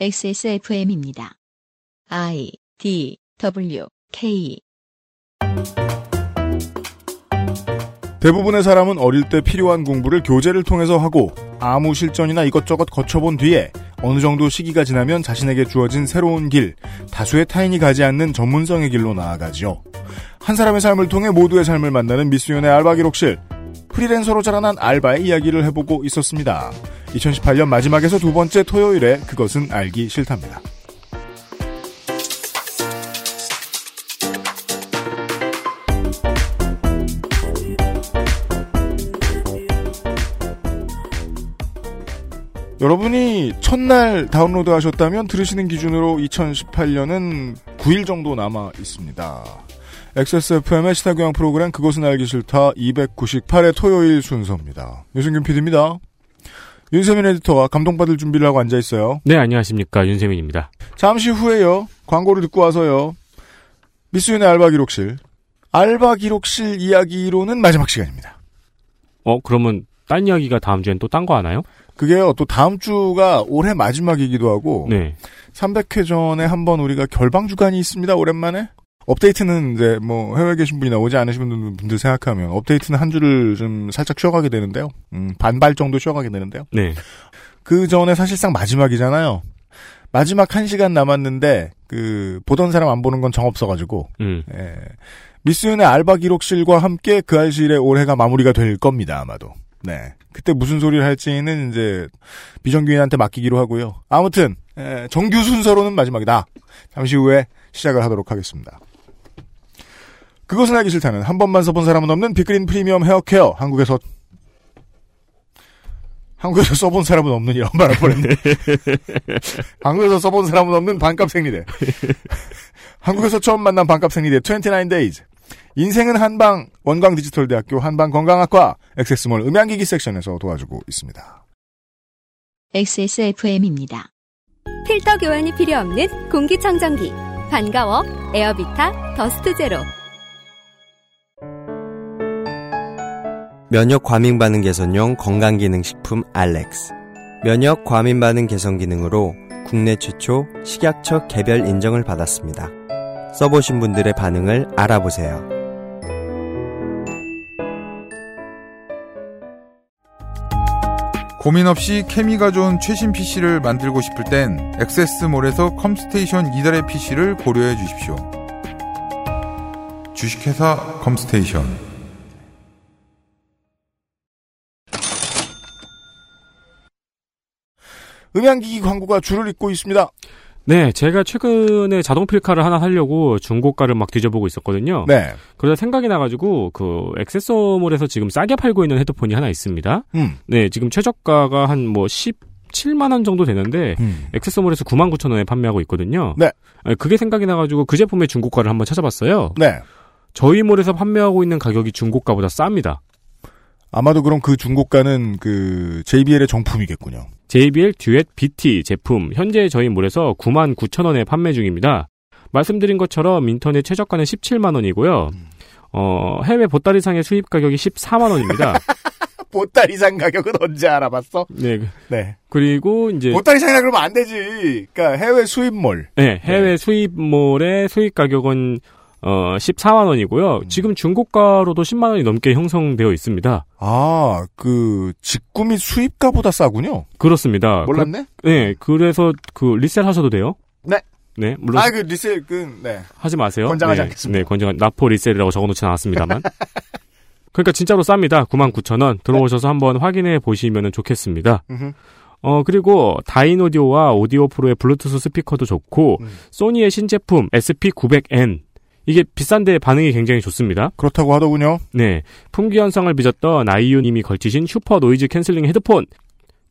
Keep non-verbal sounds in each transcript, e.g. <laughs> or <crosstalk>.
XSFM입니다. I D W K 대부분의 사람은 어릴 때 필요한 공부를 교재를 통해서 하고 아무 실전이나 이것저것 거쳐본 뒤에 어느 정도 시기가 지나면 자신에게 주어진 새로운 길, 다수의 타인이 가지 않는 전문성의 길로 나아가지요. 한 사람의 삶을 통해 모두의 삶을 만나는 미스윤의 알바 기록실. 프리랜서로 자라난 알바의 이야기를 해보고 있었습니다. 2018년 마지막에서 두 번째 토요일에 그것은 알기 싫답니다. 여러분이 첫날 다운로드 하셨다면 들으시는 기준으로 2018년은 9일 정도 남아 있습니다. XSFM의 시사교양 프로그램 그것은 알기 싫다 298회 토요일 순서입니다. 유승균 PD입니다. 윤세민 에디터가 감동받을 준비를 하고 앉아 있어요. 네, 안녕하십니까. 윤세민입니다. 잠시 후에요. 광고를 듣고 와서요. 미스윤의 알바 기록실. 알바 기록실 이야기로는 마지막 시간입니다. 어, 그러면 딴 이야기가 다음 주엔 또 딴 거 하나요? 그게요, 또 다음 주가 올해 마지막이기도 하고, 네. 300회 전에 한번 우리가 결방 주간이 있습니다, 오랜만에. 업데이트는 이제 뭐 해외에 계신 분이나 오지 않으신 분들 생각하면 업데이트는 한 주를 좀 살짝 쉬어가게 되는데요. 음, 반발 정도 쉬어가게 되는데요. 네. 그 전에 사실상 마지막이잖아요. 마지막 한 시간 남았는데 그 보던 사람 안 보는 건 정 없어가지고 음. 예. 미스윤의 알바 기록실과 함께 그 알실의 올해가 마무리가 될 겁니다 아마도. 네. 그때 무슨 소리를 할지는 이제 비정규인한테 맡기기로 하고요. 아무튼 예, 정규 순서로는 마지막이다. 잠시 후에 시작을 하도록 하겠습니다. 그것은 알기 싫다는 한 번만 써본 사람은 없는 빅그린 프리미엄 헤어케어 한국에서 한국에서 써본 사람은 없는 이런 말을 보냈네. <laughs> 한국에서 써본 사람은 없는 반값 생리대. 한국에서 처음 만난 반값 생리대 29days. 인생은 한방 원광 디지털 대학교 한방 건강학과 XS몰 음향기기 섹션에서 도와주고 있습니다. XSFM입니다. 필터 교환이 필요 없는 공기청정기. 반가워. 에어비타 Dust Zero. 면역 과민 반응 개선용 건강 기능 식품 알렉스. 면역 과민 반응 개선 기능으로 국내 최초 식약처 개별 인정을 받았습니다. 써보신 분들의 반응을 알아보세요. 고민 없이 케미가 좋은 최신 PC를 만들고 싶을 땐 액세스몰에서 컴스테이션 이달의 PC를 고려해 주십시오. 주식회사 컴스테이션 음향기기 광고가 줄을 잇고 있습니다. 네, 제가 최근에 자동 필카를 하나 하려고 중고가를 막 뒤져보고 있었거든요. 네. 그러다 생각이 나가지고 그 액세서몰에서 지금 싸게 팔고 있는 헤드폰이 하나 있습니다. 음. 네, 지금 최저가가 한 뭐 17만 원 정도 되는데 음. 액세서몰에서 9만 9천 원에 판매하고 있거든요. 네. 아, 그게 생각이 나가지고 그 제품의 중고가를 한번 찾아봤어요. 네. 저희 몰에서 판매하고 있는 가격이 중고가보다 쌉니다. 아마도 그럼 그 중고가는 그 JBL의 정품이겠군요. JBL 듀엣 BT 제품 현재 저희 몰에서 9만 9천 원에 판매 중입니다. 말씀드린 것처럼 인터넷 최저가는 17만 원이고요. 어, 해외 보따리상의 수입 가격이 14만 원입니다. <laughs> 보따리상 가격은 언제 알아봤어? 네. 네. 그리고 이제 보따리상이라 그러면 안 되지. 그러니까 해외 수입몰. 네, 해외 수입몰의 수입 가격은 어 14만 원이고요. 지금 중고가로도 10만 원이 넘게 형성되어 있습니다. 아, 그 직구 및 수입가보다 싸군요. 그렇습니다. 몰랐네? 그, 네, 그래서 그 리셀 하셔도 돼요. 네. 네, 물론 아, 그 리셀 그 네. 하지 마세요. 권장하지 네, 않겠습니다. 네, 권장 나포 리셀이라고 적어놓진 않았습니다만. <laughs> 그러니까 진짜로 쌉니다. 99,000원 들어오셔서 한번 확인해 보시면 좋겠습니다. 음흠. 어 그리고 Dynaudio와 Audio Pro의 블루투스 스피커도 좋고 음. 소니의 신제품 SP900N 이게 비싼데 반응이 굉장히 좋습니다. 그렇다고 하더군요. 네, 품귀 현상을 빚었던 아이유님이 걸치신 슈퍼 noise cancelling 헤드폰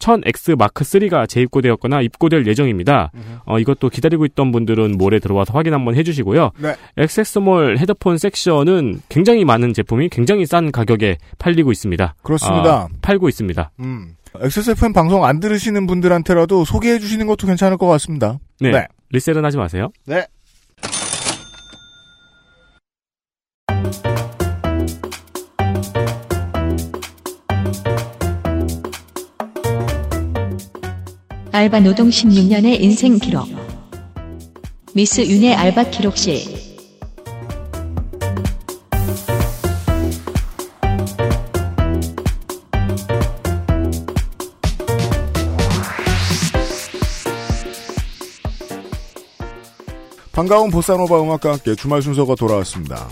1000X 마크 3가 재입고되었거나 입고될 예정입니다. 어, 이것도 기다리고 있던 분들은 몰에 들어와서 확인 한번 해주시고요. 네. XS몰 헤드폰 섹션은 굉장히 많은 제품이 굉장히 싼 가격에 팔리고 있습니다. 그렇습니다. 아, 팔고 있습니다. 음. XSFM 방송 안 들으시는 분들한테라도 소개해 주시는 것도 괜찮을 것 같습니다. 네. 네. 리셀은 하지 마세요. 네. 알바 노동 16년의 인생 기록. 미스 윤의 알바 기록실. 반가운 보사노바 음악과 함께 주말 순서가 돌아왔습니다.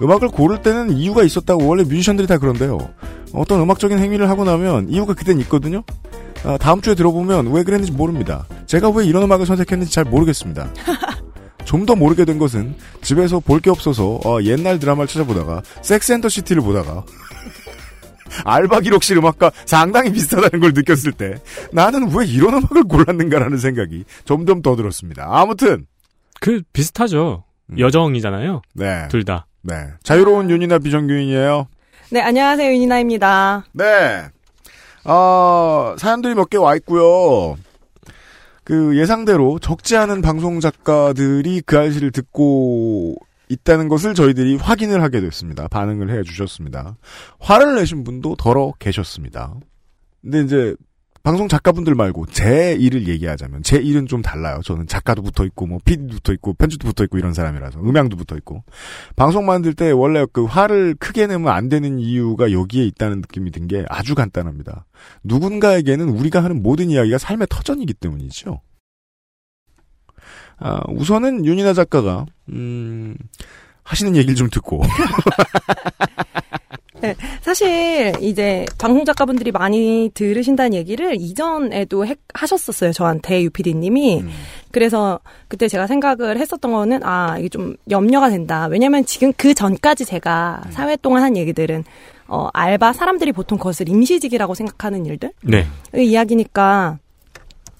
음악을 고를 때는 이유가 있었다고 원래 뮤지션들이 다 그런데요. 어떤 음악적인 행위를 하고 나면 이유가 그땐 있거든요. 아, 다음 주에 들어보면 왜 그랬는지 모릅니다. 제가 왜 이런 음악을 선택했는지 잘 모르겠습니다. <laughs> 좀 더 모르게 된 것은 집에서 볼 게 없어서 어, 옛날 드라마를 찾아보다가 섹스 앤더 시티를 보다가 <laughs> 알바 기록실 음악과 상당히 비슷하다는 걸 느꼈을 때 나는 왜 이런 음악을 골랐는가라는 생각이 점점 더 들었습니다. 아무튼 그 비슷하죠. 음. 여정이잖아요. 네, 둘 다. 네 자유로운 윤이나 비정규인이에요. 네, 안녕하세요. 윤이나입니다. 네. 어, 사연들이 몇 개 와 있고요. 그 예상대로 적지 않은 방송 작가들이 그 알씨를 듣고 있다는 것을 저희들이 확인을 하게 됐습니다. 반응을 해 주셨습니다. 화를 내신 분도 덜어 계셨습니다. 근데 이제 방송 작가분들 말고 제 일을 얘기하자면 제 일은 좀 달라요. 저는 작가도 붙어 있고 뭐 PD도 붙어 있고 편집도 붙어 있고 이런 사람이라서 음향도 붙어 있고 방송 만들 때 원래 그 화를 크게 내면 안 되는 이유가 여기에 있다는 느낌이 든 게 아주 간단합니다. 누군가에게는 우리가 하는 모든 이야기가 삶의 터전이기 때문이죠. 아, 우선은 윤이나 작가가 음, 하시는 얘기를 좀 듣고 <laughs> 사실 이제 방송 작가분들이 많이 들으신다는 얘기를 이전에도 했- 하셨었어요. 저한테 유피디님이. 음. 그래서 그때 제가 생각을 했었던 거는 아 이게 좀 염려가 된다. 왜냐면 지금 그 전까지 제가 사회 동안 한 얘기들은 어 알바 사람들이 보통 그것을 임시직이라고 생각하는 일들 네. 의 이야기니까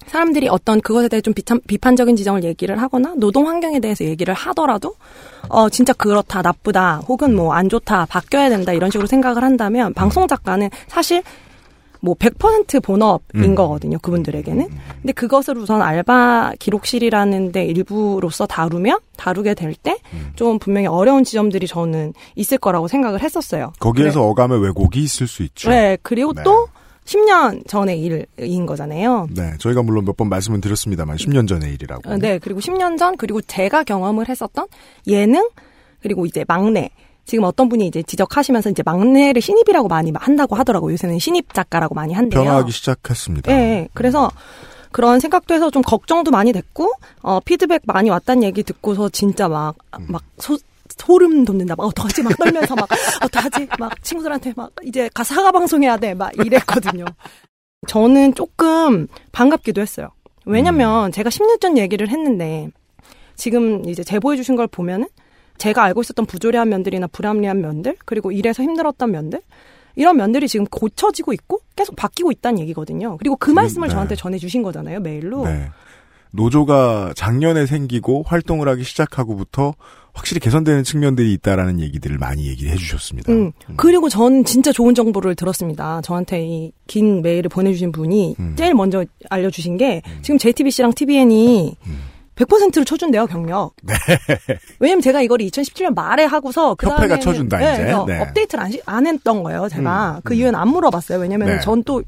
사람들이 어떤 그것에 대해 좀 비판, 비판적인 지정을 얘기를 하거나 노동 환경에 대해서 얘기를 하더라도 어 진짜 그렇다 나쁘다 혹은 뭐 안 좋다 바뀌어야 된다 이런 식으로 생각을 한다면 방송 작가는 사실 뭐 100% 본업인 음. 거거든요 그분들에게는 근데 그것을 우선 알바 기록실이라는 데 일부로서 다루면 다루게 될 때 좀 분명히 어려운 지점들이 저는 있을 거라고 생각을 했었어요 거기에서 어감의 왜곡이 있을 수 있죠. 네 그리고 네. 또 10년 전의 일인 거잖아요 네, 저희가 물론 몇 번 말씀은 드렸습니다만 10년 전의 일이라고. 어, 네, 그리고 10년 전, 그리고 제가 경험을 했었던 예능, 그리고 이제 막내. 지금 어떤 분이 이제 지적하시면서 이제 막내를 신입이라고 많이 한다고 하더라고요. 요새는 신입 작가라고 많이 한대요. 변화하기 시작했습니다. 예, 예. 그래서 그런 생각도 해서 좀 걱정도 많이 됐고, 어, 피드백 많이 왔다는 얘기 듣고서 진짜 막, 막 소, 소름 돋는다. 막 어떡하지? 막 떨면서 막 어떡하지? 막 친구들한테 막 이제 가서 사과 방송해야 돼. 막 이랬거든요. 저는 조금 반갑기도 했어요. 왜냐면 제가 10년 전 얘기를 했는데 지금 이제 제보해 주신 걸 보면은 제가 알고 있었던 부조리한 면들이나 불합리한 면들 그리고 일에서 힘들었던 면들 이런 면들이 지금 고쳐지고 있고 계속 바뀌고 있다는 얘기거든요. 그리고 그 말씀을 네. 저한테 전해 주신 거잖아요, 메일로. 네. 노조가 작년에 생기고 활동을 하기 시작하고부터 확실히 개선되는 측면들이 있다라는 얘기들을 많이 얘기를 해주셨습니다. 음. 그리고 전 진짜 좋은 정보를 들었습니다. 저한테 이 긴 메일을 보내주신 분이 음. 제일 먼저 알려주신 게 지금 JTBC랑 TVN이 음. 100%를 쳐준대요 경력. <laughs> 왜냐면 제가 이걸 2017년 말에 하고서 그 네. 협회가 쳐준다, 이제. 네. 업데이트를 안, 시- 안 했던 거예요. 제가 음, 그 음. 이유는 안 물어봤어요. 왜냐면 네. 전또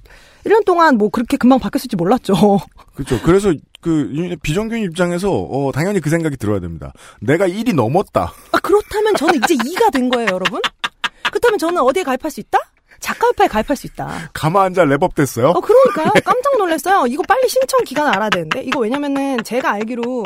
1년 동안 뭐 그렇게 금방 바뀌었을지 몰랐죠. <laughs> 그렇죠. 그래서 그 유- 비정규인 입장에서 어, 당연히 그 생각이 들어야 됩니다. 내가 1이 넘었다. 아, 그렇다면 저는 이제 2가 된 거예요, 여러분. 그렇다면 저는 어디에 가입할 수 있다? 작가협회에 가입할 수 있다. 가만 앉아 랩업 됐어요. 어, 그러니까요. 깜짝 놀랐어요. 이거 빨리 신청 기간 알아야 되는데. 이거 왜냐면은 제가 알기로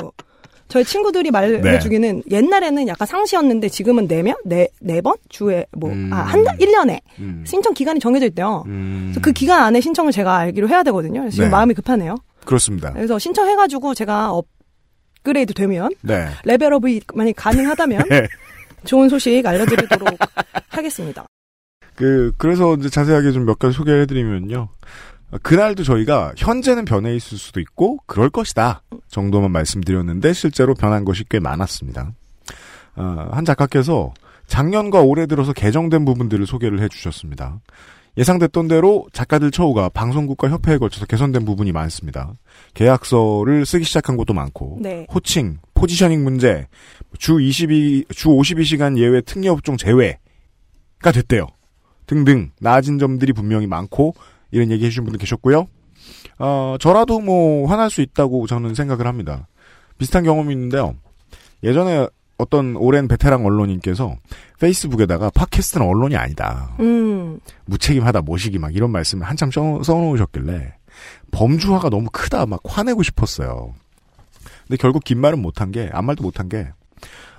저희 친구들이 말해주기는 옛날에는 약간 상시였는데 지금은 네명 네, 네 번? 주에 뭐, 음. 아, 한 달, 1년에 음. 신청 기간이 정해져 있대요. 음. 그래서 그 기간 안에 신청을 제가 알기로 해야 되거든요. 지금 네. 마음이 급하네요. 그렇습니다. 그래서 신청해가지고 제가 업그레이드 되면 네. 레벨업이 만약 가능하다면 <laughs> 네. 좋은 소식 알려드리도록 <laughs> 하겠습니다. 그 그래서 이제 자세하게 좀 몇 가지 소개를 해드리면요. 어, 그날도 저희가 현재는 변해 있을 수도 있고 그럴 것이다 정도만 말씀드렸는데 실제로 변한 것이 꽤 많았습니다. 어, 한 작가께서 작년과 올해 들어서 개정된 부분들을 소개를 해주셨습니다. 예상됐던 대로 작가들 처우가 방송국과 협회에 걸쳐서 개선된 부분이 많습니다. 계약서를 쓰기 시작한 곳도 많고 네. 호칭, 포지셔닝 문제, 주 22, 주 52시간 예외 특례 업종 제외가 됐대요. 등등 나아진 점들이 분명히 많고 이런 얘기 해주신 분들 계셨고요. 어, 저라도 뭐 화날 수 있다고 저는 생각을 합니다. 비슷한 경험이 있는데요. 예전에 어떤 오랜 베테랑 언론인께서 페이스북에다가 팟캐스트는 언론이 아니다. 음. 무책임하다, 모시기 막 이런 말씀을 한참 써, 써놓으셨길래 범주화가 너무 크다 막 화내고 싶었어요. 근데 결국 긴 말은 못한 게, 아무 말도 못한 게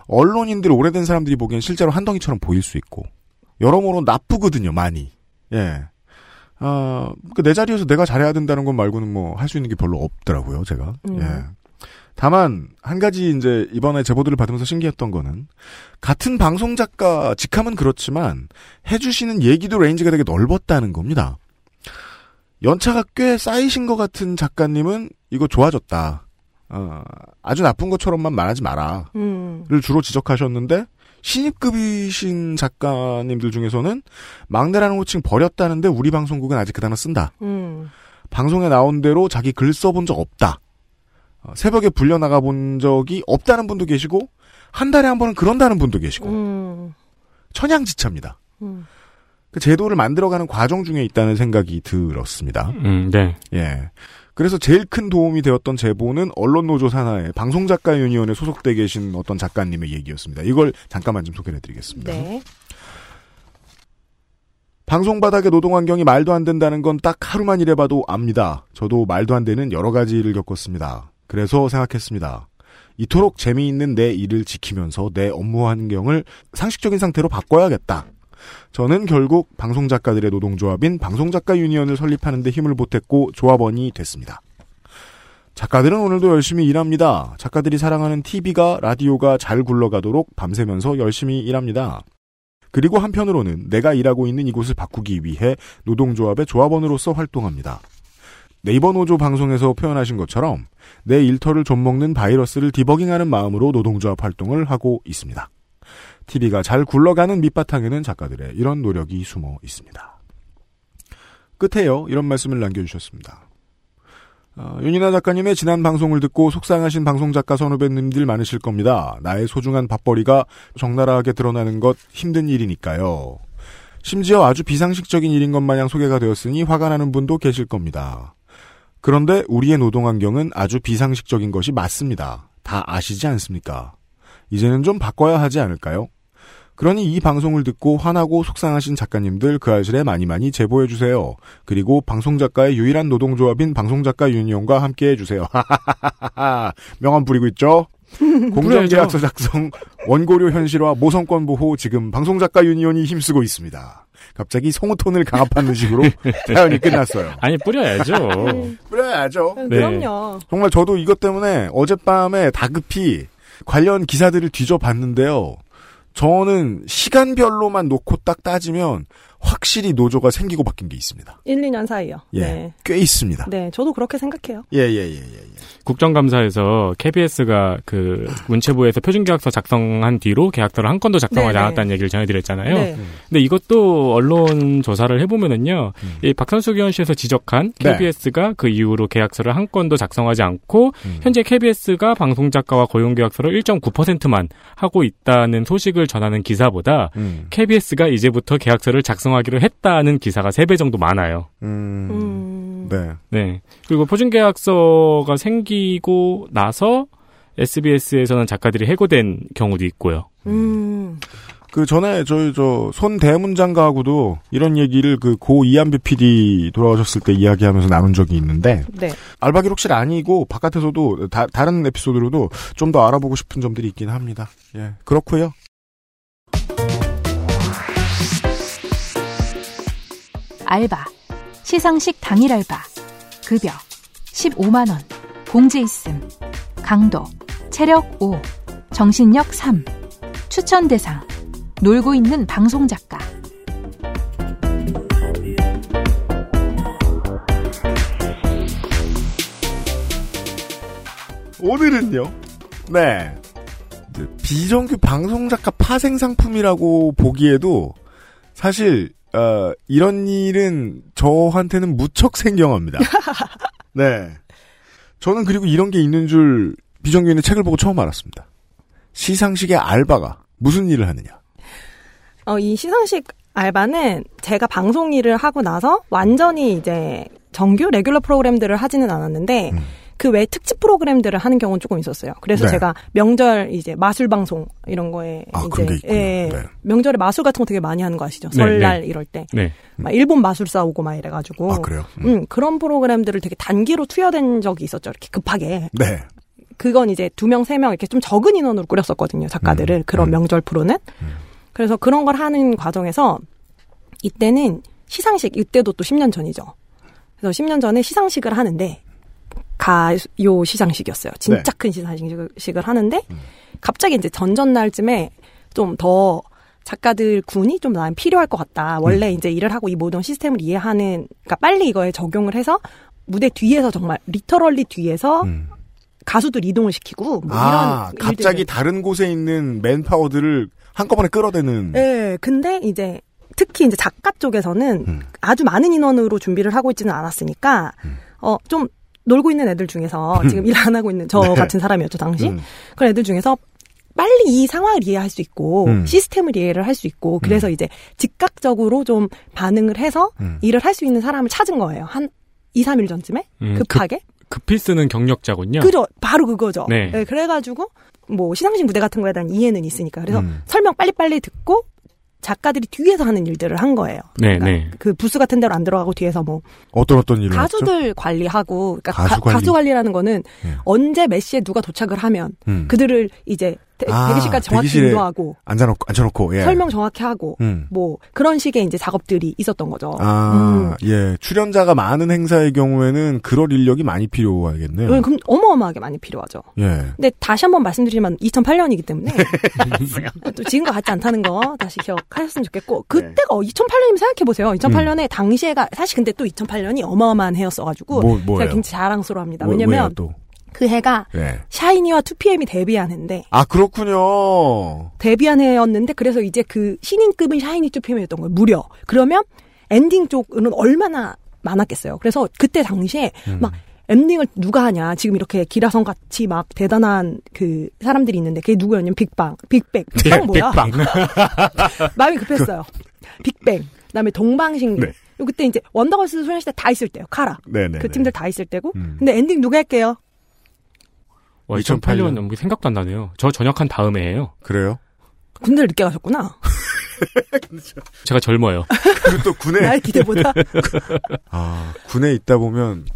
언론인들 오래된 사람들이 보기엔 실제로 한덩이처럼 보일 수 있고 여러모로 나쁘거든요, 많이. 예. 아, 그내 자리에서 내가 잘해야 된다는 것 말고는 뭐 할 수 있는 게 별로 없더라고요, 제가. 음. 예. 다만 한 가지 이제 이번에 제보들을 받으면서 신기했던 거는 같은 방송 작가 직함은 그렇지만 해주시는 얘기도 range가 되게 넓었다는 겁니다. 연차가 꽤 쌓이신 것 같은 작가님은 이거 좋아졌다. 어, 아주 나쁜 것처럼만 말하지 마라. 음. 를 주로 지적하셨는데 신입급이신 작가님들 중에서는 막내라는 호칭 버렸다는데 우리 방송국은 아직 그 단어 쓴다. 음. 방송에 나온 대로 자기 글 써본 적 없다. 어, 새벽에 불려 나가 본 적이 없다는 분도 계시고 한 달에 한 번은 그런다는 분도 계시고 음. 천양지차입니다. 음. 그 제도를 만들어가는 과정 중에 있다는 생각이 들었습니다. 음, 네. 예. 그래서 제일 큰 도움이 되었던 제보는 언론노조 산하의 방송작가 유니온에 소속돼 계신 어떤 작가님의 얘기였습니다. 이걸 잠깐만 좀 소개해 드리겠습니다. 네. 방송 바닥의 노동 환경이 말도 안 된다는 건 딱 하루만 일해봐도 압니다. 저도 말도 안 되는 여러 가지 일을 겪었습니다. 그래서 생각했습니다. 이토록 재미있는 내 일을 지키면서 내 업무 환경을 상식적인 상태로 바꿔야겠다. 저는 결국 방송작가들의 노동조합인 방송작가 유니언을 설립하는 데 힘을 보탰고 조합원이 됐습니다. 작가들은 오늘도 열심히 일합니다. 작가들이 사랑하는 TV가 라디오가 잘 굴러가도록 밤새면서 열심히 일합니다. 그리고 한편으로는 내가 일하고 있는 이곳을 바꾸기 위해 노동조합의 조합원으로서 활동합니다. 네이버 노조 방송에서 표현하신 것처럼 내 일터를 좀먹는 바이러스를 디버깅하는 마음으로 노동조합 활동을 하고 있습니다. TV가 잘 굴러가는 밑바탕에는 작가들의 이런 노력이 숨어 있습니다. 끝에요. 이런 말씀을 남겨주셨습니다. 어, 윤이나 작가님의 지난 방송을 듣고 속상하신 방송작가 선후배님들 많으실 겁니다. 나의 소중한 밥벌이가 적나라하게 드러나는 것 힘든 일이니까요. 심지어 아주 비상식적인 일인 것 마냥 소개가 되었으니 화가 나는 분도 계실 겁니다. 그런데 우리의 노동 환경은 아주 비상식적인 것이 맞습니다. 다 아시지 않습니까? 이제는 좀 바꿔야 하지 않을까요? 그러니 이 방송을 듣고 화나고 속상하신 작가님들 그 알실에 많이 많이 제보해 주세요. 그리고 방송작가의 유일한 노동조합인 방송작가 유니온과 함께 해 주세요. 명함 부리고 있죠? <laughs> 공정계약서 작성, 원고료 현실화, 모성권 보호 지금 방송작가 유니온이 힘쓰고 있습니다. 갑자기 송우톤을 강압하는 식으로 <laughs> 사연이 끝났어요. 아니, 뿌려야죠. <laughs> 뿌려야죠. 음, 네. 그럼요. 정말 저도 이것 때문에 어젯밤에 다급히 관련 기사들을 뒤져봤는데요. 저는 시간별로만 놓고 딱 따지면 확실히 노조가 생기고 바뀐 게 있습니다. 1, 2년 사이요. 예. 네. 꽤 있습니다. 네, 저도 그렇게 생각해요. 예, 예, 예, 예. 예. 국정감사에서 KBS가 그 문체부에서 표준계약서 작성한 뒤로 계약서를 한 건도 작성하지 네네. 않았다는 얘기를 전해드렸잖아요. 네. 근데 이것도 언론 조사를 해보면은요, 음. 이 박선수 의원실에서 지적한 네. KBS가 그 이후로 계약서를 한 건도 작성하지 않고 음. 현재 KBS가 방송 작가와 고용 계약서를 1.9%만 하고 있다는 소식을 전하는 기사보다 음. KBS가 이제부터 계약서를 작성 하기로 했다는 기사가 3배 정도 많아요. 음. 음. 네. 네. 그리고 표준계약서가 생기고 나서 SBS에서는 작가들이 해고된 경우도 있고요. 음. 그 전에 저희 저 손 대문 장가하고도 이런 얘기를 그 고 이한배 PD 돌아가셨을 때 이야기하면서 나눈 적이 있는데 네. 알바 기록실 아니고 바깥에서도 다, 다른 에피소드로도 좀 더 알아보고 싶은 점들이 있긴 합니다. 예. 그렇고요. 알바, 시상식 당일 알바, 급여 15만원, 공지 있음, 강도, 체력 5, 정신력 3, 추천 대상, 놀고 있는 방송 작가. 오늘은요. 네. 그 비정규 방송 작가 파생 상품이라고 보기에도 사실 어, 이런 일은 저한테는 무척 생경합니다. <laughs> 네. 저는 그리고 이런 게 있는 줄 비정규인의 책을 보고 처음 알았습니다. 시상식의 알바가 무슨 일을 하느냐. 어, 이 시상식 알바는 제가 방송 일을 하고 나서 완전히 이제 정규 레귤러 프로그램들을 하지는 않았는데 음. 그 외 특집 프로그램들을 하는 경우는 조금 있었어요. 그래서 네. 제가 명절 이제 마술 방송 이런 거에 아, 이제. 예, 네. 명절에 마술 같은 거 되게 많이 하는 거 아시죠? 네, 설날 이럴 때. 네. 막 일본 마술사 오고 막 이래 가지고. 아, 그래요? 음. 음, 그런 프로그램들을 되게 단기로 투여된 적이 있었죠. 이렇게 급하게. 네. 그건 이제 두 명, 세 명 이렇게 좀 적은 인원으로 꾸렸었거든요. 작가들을. 음, 그런 음. 명절 프로는. 그래서 그런 걸 하는 과정에서 이때는 시상식, 이때도 또 10년 전이죠. 그래서 10년 전에 시상식을 하는데 가요 시상식이었어요. 진짜 네. 큰 시상식을 하는데 갑자기 이제 전전날쯤에 좀 더 작가들 군이 좀난 필요할 것 같다. 원래 이제 일을 하고 이 모든 시스템을 이해하는, 그러니까 빨리 이거에 적용을 해서 무대 뒤에서 정말 리터럴리 뒤에서 음. 가수들 이동을 시키고 뭐 아, 이런 갑자기 일들을. 다른 곳에 있는 맨파워들을 한꺼번에 끌어대는. 네, 근데 이제 특히 이제 작가 쪽에서는 음. 아주 많은 인원으로 준비를 하고 있지는 않았으니까 어 좀 놀고 있는 애들 중에서 지금 일 안 하고 있는 저 <laughs> 네. 같은 사람이었죠 당시 음. 그런 애들 중에서 빨리 이 상황을 이해할 수 있고 음. 시스템을 이해를 할 수 있고 그래서 이제 즉각적으로 좀 반응을 해서 음. 일을 할 수 있는 사람을 찾은 거예요 한 2, 3일 전쯤에 음, 급하게 급 히 쓰는 경력자군요. 그죠 바로 그거죠 네. 그래가지고 뭐 시상식 무대 같은 거에 대한 이해는 있으니까 그래서 음. 설명 빨리빨리 듣고 작가들이 뒤에서 하는 일들을 한 거예요. 네, 그러니까 네. 그 부스 같은 데로 안 들어가고 뒤에서 뭐 어떤 어떤 일을 했죠? 가수들 관리하고 그러니까 가수 가, 관리. 가수 관리라는 거는 예. 언제 몇 시에 누가 도착을 하면 음. 그들을 이제 대, 아, 대기실까지 정확히 인도하고 앉아놓고, 앉혀놓고, 예. 설명 정확히 하고 음. 뭐 그런 식의 이제 작업들이 있었던 거죠. 아, 음. 예. 출연자가 많은 행사의 경우에는 그럴 인력이 많이 필요하겠네요. 음, 그럼 어마어마하게 많이 필요하죠. 예. 근데 다시 한번 말씀드리지만 2008년이기 때문에 <laughs> 또 지금과 같지 않다는 거 다시 기억하셨으면 좋겠고 그때가 2008년이면 생각해 보세요. 2008년에 당시에가 사실 근데 또 2008년이 어마어마한 해였어가지고 뭐? 제가 굉장히 자랑스러워합니다. 뭐, 왜냐면? 그 해가 예. 샤이니와 2PM이 데뷔한 해인데 아, 그렇군요. 데뷔한 해였는데 그래서 이제 그 신인급은 샤이니 2PM이었던 거예요. 무려 그러면 엔딩 쪽은 얼마나 많았겠어요. 그래서 그때 당시에 음. 막 엔딩을 누가 하냐. 지금 이렇게 기라성 같이 막 대단한 그 사람들이 있는데 그게 누구였냐면 빅방. 빅뱅. 빅방 뭐야? 빅방. <laughs> 마음이 급했어요. 빅뱅. 그다음에 동방신기. 네. 그때 이제 원더걸스 소녀시대 다 있을 때요. 카라. 네네. 그 팀들 다 있을 때고. 음. 근데 엔딩 누가 할게요? 와, 2008년 너무 생각도 안 나네요. 저 전역한 다음에 해요. 그래요? 군대를 늦게 가셨구나. <laughs> 제가 젊어요. 그리고 또 군에, 나의 기대보다. <laughs> 아, 군에 있다 보면,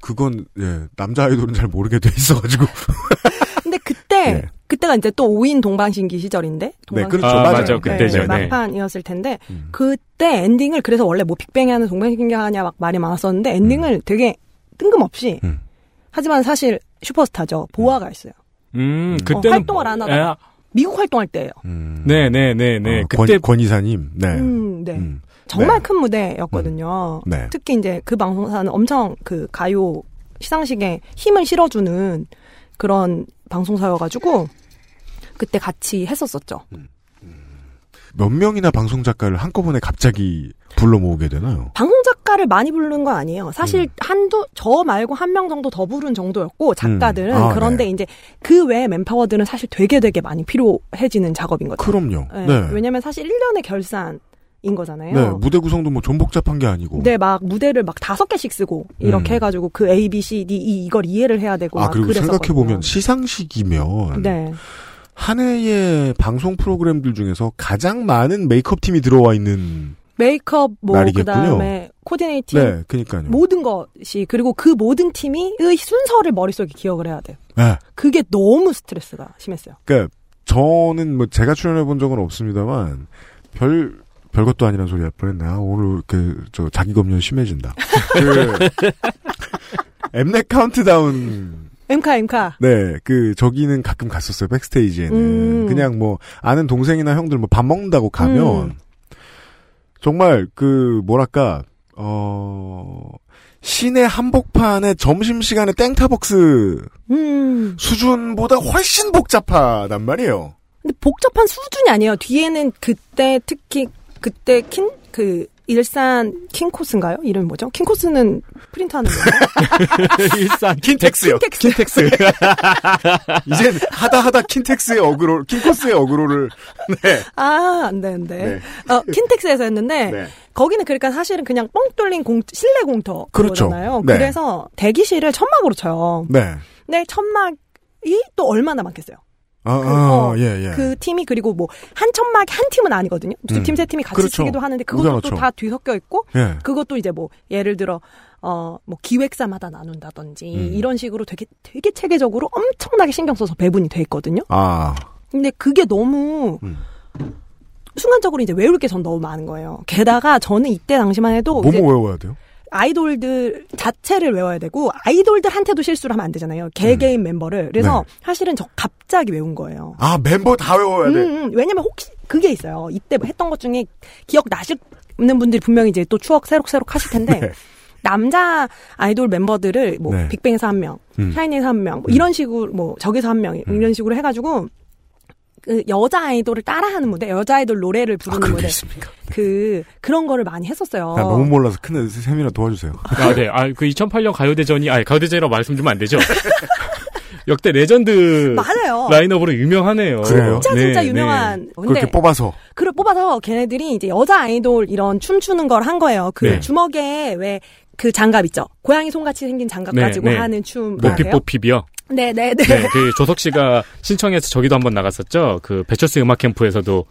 그건, 예, 남자 아이돌은 잘 모르게 돼 있어가지고. <laughs> 근데 그때 네. 그때가 이제 또 5인 동방신기 시절인데. 네, 동방신기 그렇죠. 아, 맞아요. 맞아. 그때죠. 네, 네. 막판이었을 텐데 음. 그때 엔딩을 그래서 원래 뭐 빅뱅이 하는 동방신기 하냐 막 말이 많았었는데 엔딩을 되게 뜬금없이 음. 하지만 사실 슈퍼스타죠 보아가 했어요. 음, 어, 그때는 활동을 안 하다가. 야, 미국 활동할 때예요. 음. 네, 네, 네, 네. 어, 그때 권, 권 이사님, 네. 음, 네. 음. 정말 네. 큰 무대였거든요. 네. 특히 이제 그 방송사는 엄청 그 가요 시상식에 힘을 실어주는 그런 방송사여가지고 그때 같이 했었었죠. 몇 명이나 방송 작가를 한꺼번에 갑자기 불러 모으게 되나요? 방송 작가를 많이 부르는 건 아니에요. 사실 음. 한두 저 말고 한 명 정도 더 부른 정도였고 작가들은 음. 아, 그런데 네. 이제 그외 맨파워들은 사실 되게 되게 많이 필요해지는 작업인 거죠. 그럼요. 네. 네. 왜냐면 사실 1년의 결산 인 거잖아요. 네, 무대 구성도 뭐 좀 복잡한 게 아니고. 네, 막 무대를 막 다섯 개씩 쓰고 이렇게 음. 해가지고 그 A, B, C, D, E 이걸 이해를 해야 되고 아, 막 그리고 그랬었거든요. 생각해 보면 시상식이면 네, 한 해의 방송 프로그램들 중에서 가장 많은 메이크업 팀이 들어와 있는 메이크업 뭐 난리겠군요. 그다음에 coordinating 네, 그니까요. 모든 것이 그리고 그 모든 팀이 의 순서를 머릿속에 기억을 해야 돼요. 네. 그게 너무 스트레스가 심했어요. 그러니까 저는 뭐 제가 출연해 본 적은 없습니다만 별 별것도 아니란 소리 할 뻔했네. 아, 오늘 그저 자기 검열 심해진다. 그 <laughs> <laughs> 엠넷 카운트다운 엠카 엠카. 네, 그 저기는 가끔 갔었어요. backstage에는 음. 그냥 뭐 아는 동생이나 형들 뭐 밥 먹는다고 가면 음. 정말 그 뭐랄까 어 시내 한복판에 점심 시간에 땡타벅스 음. 수준보다 훨씬 복잡하단 말이에요. 근데 복잡한 수준이 아니에요. 뒤에는 그때 특히 그때 킨 그 일산 킹코스인가요? 이름이 뭐죠? 킹코스는 프린트하는 건가요? <laughs> 일산 킨텍스요. 킨텍스. 킨텍스. <laughs> 이젠 하다 하다 킨텍스의 어그로, 킨코스의 어그로를. 네. 아, 안 돼, 안 돼. 네. 어, 킨텍스에서 했는데, 네. 거기는 그러니까 사실은 그냥 뻥 뚫린 공, 실내 공터. 그렇죠. 잖아요 네. 그래서 대기실을 천막으로 쳐요. 네. 근데 천막이 또 얼마나 많겠어요? 아, 그, 아, 어, 예, 예. 그 팀이 그리고 뭐 한 천막이 한 팀은 아니거든요. 두 음. 팀세 팀이 같이 그렇죠. 쓰기도 하는데 그것도. 또다 뒤섞여 있고 예. 그것도 이제 뭐 예를 들어 어 뭐 기획사마다 나눈다든지 음. 이런 식으로 되게 되게 체계적으로 엄청나게 신경 써서 배분이 돼 있거든요. 아, 근데 그게 너무 음. 순간적으로 이제 외울 게 전 너무 많은 거예요. 게다가 저는 이때 당시만 해도 뭐뭐 외워야 돼요? 아이돌들 자체를 외워야 되고 아이돌들한테도 실수를 하면 안 되잖아요. 개개인 멤버를. 그래서 네. 사실은 저 갑자기 외운 거예요. 아, 멤버 다 외워야 돼. 음, 음. 왜냐면 혹시 그게 있어요. 이때 뭐 했던 것 중에 기억 나시는 분들이 분명히 이제 또 추억 새록새록 하실 텐데 <laughs> 네. 남자 아이돌 멤버들을 뭐 네. 빅뱅에서 한 명, 음. 샤이니에서 한 명, 뭐 이런 식으로 뭐 저기서 한 명 이런 식으로 해가지고 그 여자 아이돌을 따라하는 무대, 여자 아이돌 노래를 아, 부르는 게 무대, 있습니까? 그 그런 거를 많이 했었어요. 나 너무 몰라서 큰데 세미나 도와주세요. 아, 네. 아, 그 2008년 가요대전이, 아, 가요대전이라고 말씀 주면 안 되죠. <laughs> 역대 레전드 맞아요. 라인업으로 유명하네요. 그래요? 진짜 네, 진짜 네. 유명한. 그렇게 근데 뽑아서. 그걸 뽑아서 걔네들이 이제 여자 아이돌 이런 춤추는 걸 한 거예요. 그 네. 주먹에 왜 그 장갑 있죠. 고양이 손같이 생긴 장갑 네, 가지고 네. 하는 춤? Bo Peep이요. 네, 네, 네. 네, 그 조석 씨가 신청해서 저기도 한번 나갔었죠. 그 배철수 음악 캠프에서도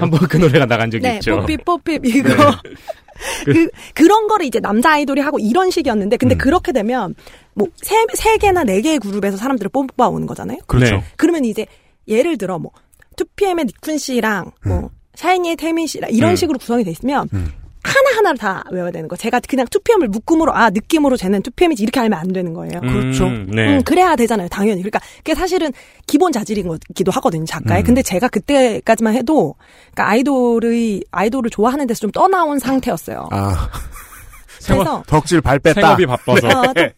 한 번 그 노래가 나간 적이 네, 있죠. 뽀삐 뽀삐 이거 <laughs> 그 그런 거를 이제 남자 아이돌이 하고 이런 식이었는데 근데 음. 그렇게 되면 뭐 세 세 개나 네 개의 그룹에서 사람들을 뽑아 오는 거잖아요. 그렇죠. 네. 그러면 이제 예를 들어 뭐 2PM의 니쿤 씨랑 뭐 샤이니의 태민 씨랑 이런 음. 식으로 구성이 돼 있으면 음. 하나하나를 다 외워야 되는 거. 제가 그냥 2PM을 묶음으로 아 느낌으로 쟤는 2PM이지 이렇게 알면 안 되는 거예요. 그렇죠. 음, 네. 음, 그래야 되잖아요, 당연히. 그러니까 그게 사실은 기본 자질인 거기도 하거든요, 작가의. 음. 근데 제가 그때까지만 해도 그러니까 아이돌의 아이돌을 좋아하는 데서 좀 떠나온 상태였어요. 아, 그래서 덕질 발 뺐다. 생업이 바빠서. 어, 또 아,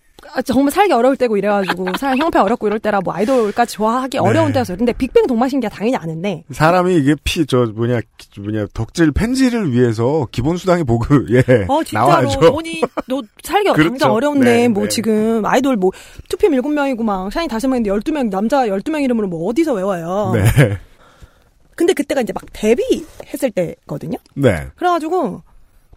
정말 살기 어려울 때고 이래가지고 <laughs> 살 형편 어렵고 이럴 때라 뭐 아이돌까지 좋아하기 어려운 네. 때였어요. 근데 빅뱅 동방신기가 당연히 아는데 사람이 이게 피, 저, 뭐냐, 기- 뭐냐, 덕질 팬지를 위해서 기본 수당이 보그, <laughs> 예. 어 진짜로 나와야죠. 아니 너 살기 <laughs> 그렇죠. 당장 어려운데 네, 뭐 네. 지금 아이돌 뭐 2PM 7명이고 막 샤이니 5명인데 12명 남자 12명 이름으로 뭐 어디서 외워요. 네. 근데 그때가 이제 막 데뷔했을 때거든요. 네. 그래가지고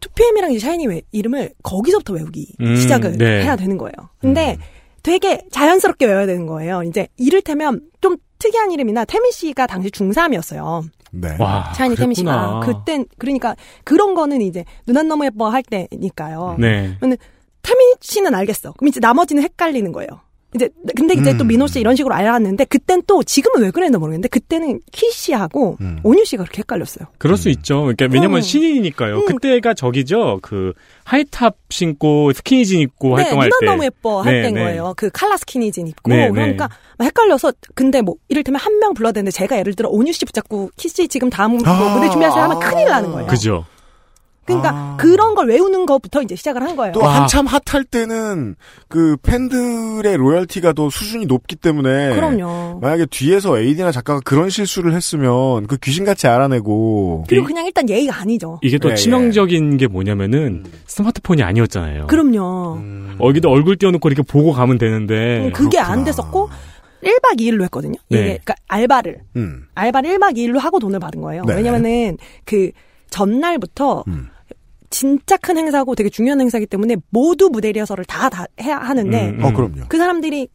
2PM이랑 이제 샤이니 외- 이름을 거기서부터 외우기 음, 시작을 네. 해야 되는 거예요. 근데 되게 자연스럽게 외워야 되는 거예요. 이제 이를테면 좀 특이한 이름이나 태민 씨가 당시 중3이었어요. 네. 와. 샤이니 태민 씨가. 아. 그땐 그러니까 그런 거는 이제 누난 너무 예뻐 할 때니까요. 네. 근데 태민 씨는 알겠어. 그럼 이제 나머지는 헷갈리는 거예요. 이제 근데 이제 또 음. 민호 씨 이런 식으로 알았는데 그땐 또 지금은 왜 그랬나 모르겠는데 그때는 키 씨하고 음. 온유 씨가 그렇게 헷갈렸어요. 그럴 수 있죠. 그러니까 왜냐면 음. 신인이니까요. 음. 그때가 저기죠. 그 high top 신고 스키니진 입고 네, 활동할 때. 너무 예뻐 할 네, 때인 네. 거예요. 그 칼라 스키니진 입고 네, 그러니까 네. 막 헷갈려서 근데 뭐 이를테면 한 명 불러야 되는데 제가 예를 들어 온유 씨 붙잡고 키 씨 지금 다음 뭐 아. 무대 준비하세요 하면 큰일 나는 거예요. 그죠. 그러니까 아. 그런 걸 외우는 것부터 이제 시작을 한 거예요. 또 와. 한참 핫할 때는 그 팬들의 로열티가 더 수준이 높기 때문에 그럼요. 만약에 뒤에서 AD나 작가가 그런 실수를 했으면 그 귀신같이 알아내고 그리고 그냥 일단 예의가 아니죠. 이게 또 예, 예. 치명적인 게 뭐냐면은 스마트폰이 아니었잖아요. 그럼요. 음. 여기도 얼굴 띄워놓고 이렇게 보고 가면 되는데. 음, 그게 그렇구나. 안 됐었고 1박 2일로 했거든요. 이게 네. 그러니까 알바를 음. 알바를 1박 2일로 하고 돈을 받은 거예요. 네. 왜냐면은 그 전날부터 음. 진짜 큰 행사고 되게 중요한 행사기 때문에 모두 무대 리허설을 다, 다 해야 하는데 음, 어, 그럼요. 그 사람들이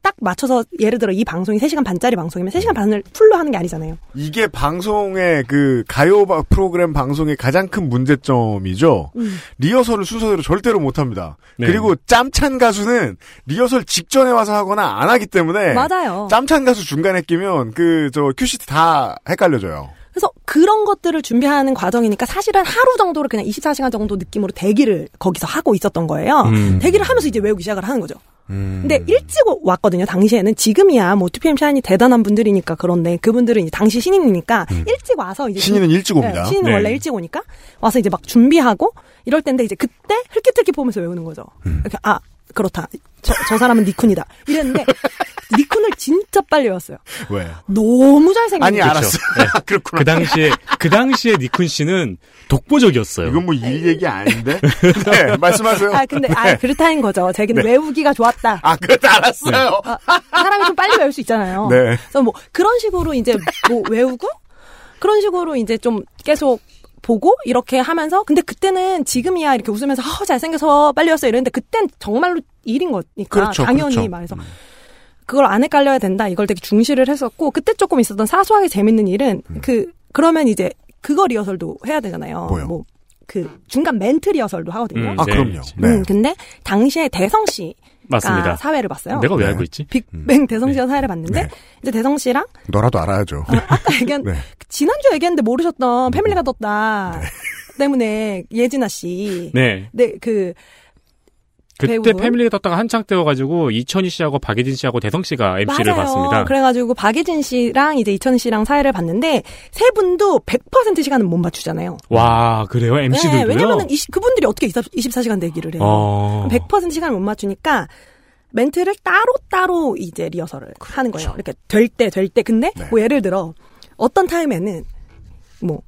딱 맞춰서 예를 들어 이 방송이 3시간 반짜리 방송이면 3시간 반을 풀로 하는 게 아니잖아요. 이게 방송의 그 가요 바- 프로그램 방송의 가장 큰 문제점이죠. 음. 리허설을 순서대로 절대로 못 합니다. 네. 그리고 짬찬 가수는 리허설 직전에 와서 하거나 안 하기 때문에 맞아요. 짬찬 가수 중간에 끼면 그 저 큐시트 다 헷갈려져요. 그래서 그런 것들을 준비하는 과정이니까 사실은 하루 정도를 그냥 24시간 정도 느낌으로 대기를 거기서 하고 있었던 거예요. 음. 대기를 하면서 이제 외우기 시작을 하는 거죠. 음. 근데 일찍 왔거든요. 당시에는 지금이야 뭐 2PM 샤인이 대단한 분들이니까 그런데 그분들은 이제 당시 신인이니까 일찍 와서 이제 음. 신인은 일찍 네, 옵니다. 신인은 네. 원래 일찍 오니까 와서 이제 막 준비하고 이럴 텐데 이제 그때 흘끗흘끗 보면서 외우는 거죠. 음. 이렇게 아 그렇다. 저, 저 사람은 니쿤이다. 이랬는데 <laughs> 니쿤을 진짜 빨리 외웠어요. 왜? 너무 잘생긴 아니. 알았어. <laughs> 그렇구나. 그 당시에 그 당시에 니쿤 씨는 독보적이었어요. 이건 뭐 일 얘기 아닌데? <laughs> 네, 말씀하세요. 아 근데 아 네. 그렇다는 거죠. 자기는 네. 외우기가 좋았다. 아, 그것도 알았어요. 아, 사람이 좀 빨리 외울 수 있잖아요. 네. 그래서 뭐 그런 식으로 이제 뭐 외우고 그런 식으로 이제 좀 계속 보고 이렇게 하면서 근데 그때는 지금이야 이렇게 웃으면서 아 잘생겨서 빨리 왔어 이랬는데 그땐 정말로 일인 거니까 그렇죠, 당연히 그렇죠. 말해서 그걸 안 헷갈려야 된다 이걸 되게 중시를 했었고 그때 조금 있었던 사소하게 재밌는 일은 그 그러면 이제 그거 리허설도 해야 되잖아요. 뭐요? 뭐 그 중간 멘트 리허설도 하거든요. 음, 아, 네. 그럼요. 네. 음, 근데 당시에 대성 씨가 맞습니다. 사회를 봤어요. 내가 왜 네. 알고 있지? 빅뱅 대성 씨가 사회를 봤는데 네. 이제 대성 씨랑 너라도 알아야죠. 아까 얘기한 <laughs> 네. 지난주 에 얘기했는데 모르셨던 패밀리가 떴다 때문에 예진아 씨. 네. 네, 그 그때? 패밀리가 떴다가 한창 때여가지고 이천희 씨하고 박예진 씨하고 대성 씨가 MC를 맞아요. 봤습니다. 그래가지고 박예진 씨랑 이제 이천 씨랑 사회를 봤는데 세 분도 100% 시간은 못 맞추잖아요. 와 그래요 MC들도요? 네, 왜냐면은 이, 그분들이 어떻게 24 시간 대기를 해요. 어. 100% 시간을 못 맞추니까 멘트를 따로 따로 이제 리허설을 하는 거예요. 이렇게 될 때 될 때 근데 네. 뭐 예를 들어 어떤 타임에는 뭐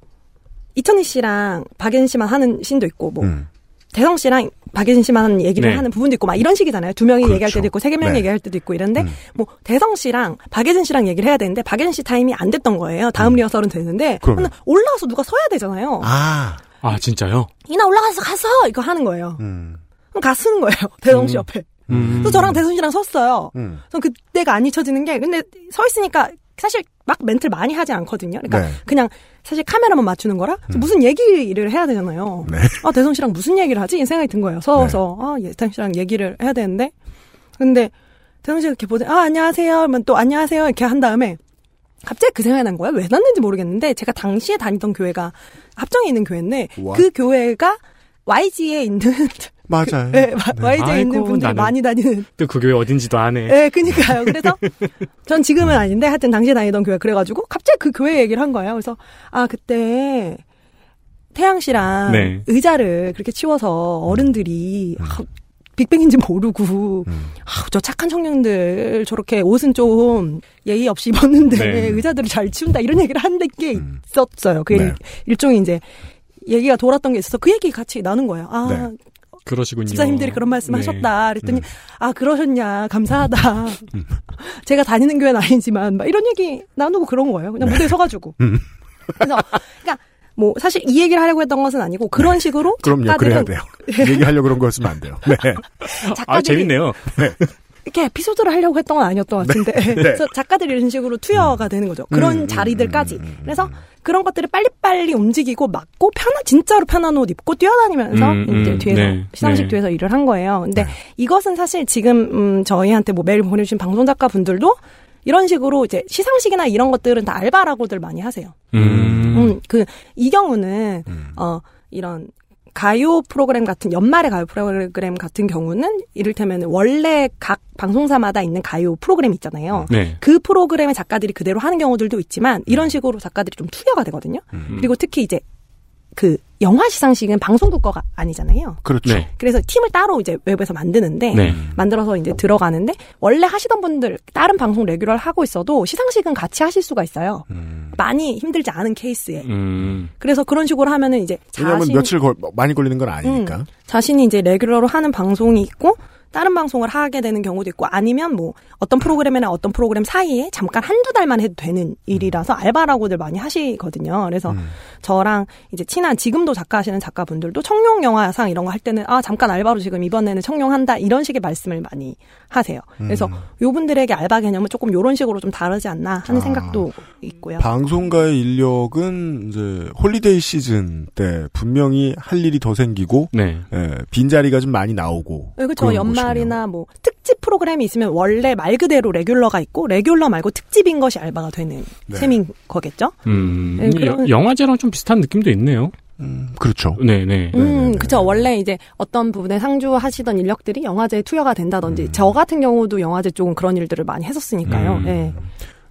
이천희 씨랑 박예진 씨만 하는 씬도 있고 뭐 음. 대성 씨랑 박예진 씨만 얘기를 네. 하는 부분도 있고 막 이런 식이잖아요. 두 명이 그렇죠. 얘기할 때도 있고 세명 네. 얘기할 때도 있고 이런데 음. 뭐 대성 씨랑 박예진 씨랑 얘기를 해야 되는데 박예진 씨 타임이 안 됐던 거예요. 다음 리허설은 되는데 음. 그러면? 그러면 올라와서 누가 서야 되잖아요. 아, 아 진짜요? 이나 올라가서 가서 이거 하는 거예요. 음. 그럼 가 쓰는 거예요. <laughs> 대성 씨 음. 옆에. 음. 그래서 저랑 대성 씨랑 섰어요. 음. 전 그때가 안 잊혀지는 게 근데 서 있으니까 사실 막 멘트를 많이 하지 않거든요. 그러니까 네. 음. 그냥 사실 카메라만 맞추는 거라 무슨 얘기를 해야 되잖아요. 네. 아 대성 씨랑 무슨 얘기를 하지? 이 생각이 든 거예요. 서서 아 예탄 씨랑 얘기를 해야 되는데 근데 대성 씨가 이렇게 보더니 아 안녕하세요. 그러면 또 안녕하세요 이렇게 한 다음에 갑자기 그 생각이 난 거예요. 왜 났는지 모르겠는데 제가 당시에 다니던 교회가 합정에 있는 교회인데 와. 그 교회가 YG에 있는 <laughs> 맞아요. 네, YG에 있는 아이고, 분들이 나는- 많이 다니는 또 그 교회 어딘지도 안 해. 네, 그니까요. 그래서 <laughs> 전 지금은 아닌데 하여튼 당시에 다니던 교회 그래가지고 갑자기 그 교회 얘기를 한 거예요. 그래서 아 그때 태양 씨랑 네. 의자를 그렇게 치워서 어른들이 아, 빅뱅인지 모르고 음. 아, 저 착한 청년들 저렇게 옷은 좀 예의 없이 입었는데 네. <laughs> 의자들을 잘 치운다 이런 얘기를 한게 음. 있었어요. 그 네. 일종의 이제 얘기가 돌았던 게 있어서 그 얘기 같이 나눈 거예요. 아 네. 그러시군요. 집사님들이 그런 말씀 네. 하셨다. 그랬더니 음. 아 그러셨냐 감사하다. 제가 다니는 교회는 아니지만 막 이런 얘기 나누고 그런 거예요. 그냥 무대에 서가지고. 음. 그래서 그러니까 뭐 사실 이 얘기를 하려고 했던 것은 아니고 그런 식으로 네. 그럼요, 그래야 작가들은 돼요. <laughs> 얘기하려고 그런 거였으면 안 돼요. 네. 작가들이 아 재밌네요. 이렇게 에피소드를 하려고 했던 건 아니었던 것 같은데 그래서 작가들이 이런 식으로 투여가 되는 거죠. 그런 음, 자리들까지. 음, 음, 음, 그래서 그런 것들을 빨리빨리 움직이고 맞고 편한 진짜로 편한 옷 입고 뛰어다니면서 음, 음, 이제 뒤에서 네, 시상식 네. 뒤에서 일을 한 거예요. 근데 네. 이것은 사실 지금 음, 저희한테 뭐 메일 보내주신 방송 작가 분들도 이런 식으로 이제 시상식이나 이런 것들은 다 알바라고들 많이 하세요. 음. 음, 그, 이 경우는, 음. 어, 이런, 가요 프로그램 같은, 연말의 가요 프로그램 같은 경우는, 이를테면 원래 각 방송사마다 있는 가요 프로그램 있잖아요. 네. 그 프로그램의 작가들이 그대로 하는 경우들도 있지만, 이런 식으로 작가들이 좀 투여가 되거든요. 음. 그리고 특히 이제, 그, 영화 시상식은 방송국 거가 아니잖아요. 그렇죠. 네. 그래서 팀을 따로 이제 웹에서 만드는데, 네. 만들어서 이제 들어가는데, 원래 하시던 분들, 다른 방송 레귤러를 하고 있어도 시상식은 같이 하실 수가 있어요. 음. 많이 힘들지 않은 케이스에. 음. 그래서 그런 식으로 하면은 이제 왜냐하면 자신 며칠 걸, 많이 걸리는 건 아니니까. 음, 자신이 이제 레귤러로 하는 방송이 있고 다른 방송을 하게 되는 경우도 있고 아니면 뭐 어떤 프로그램이나 어떤 프로그램 사이에 잠깐 한두 달만 해도 되는 일이라서 알바라고들 많이 하시거든요. 그래서 음. 저랑 이제 친한 지금도 작가 하시는 작가분들도 청룡 영화상 이런 거 할 때는 아 잠깐 알바로 지금 이번에는 청룡한다 이런 식의 말씀을 많이 하세요. 그래서 음. 요분들에게 알바 개념은 조금 요런 식으로 좀 다르지 않나 하는 아. 생각도 있고요. 방송가의 인력은 이제 holiday 시즌 때 분명히 할 일이 더 생기고 음. 네. 예, 빈자리가 좀 많이 나오고. 네, 그렇죠. 그런 연말이나 뭐 특집 프로그램이 있으면 원래 말 그대로 regular가 있고 regular 말고 특집인 것이 알바가 되는 네. 셈인 거겠죠. 음. 네, 그런- 여- 영화제랑 좀 비슷한 느낌도 있네요. 음, 그렇죠. 네, 네. 음, 네, 그쵸. 원래 이제 어떤 부분에 상주하시던 인력들이 영화제에 투여가 된다든지, 음. 저 같은 경우도 영화제 쪽은 그런 일들을 많이 했었으니까요. 음. 예.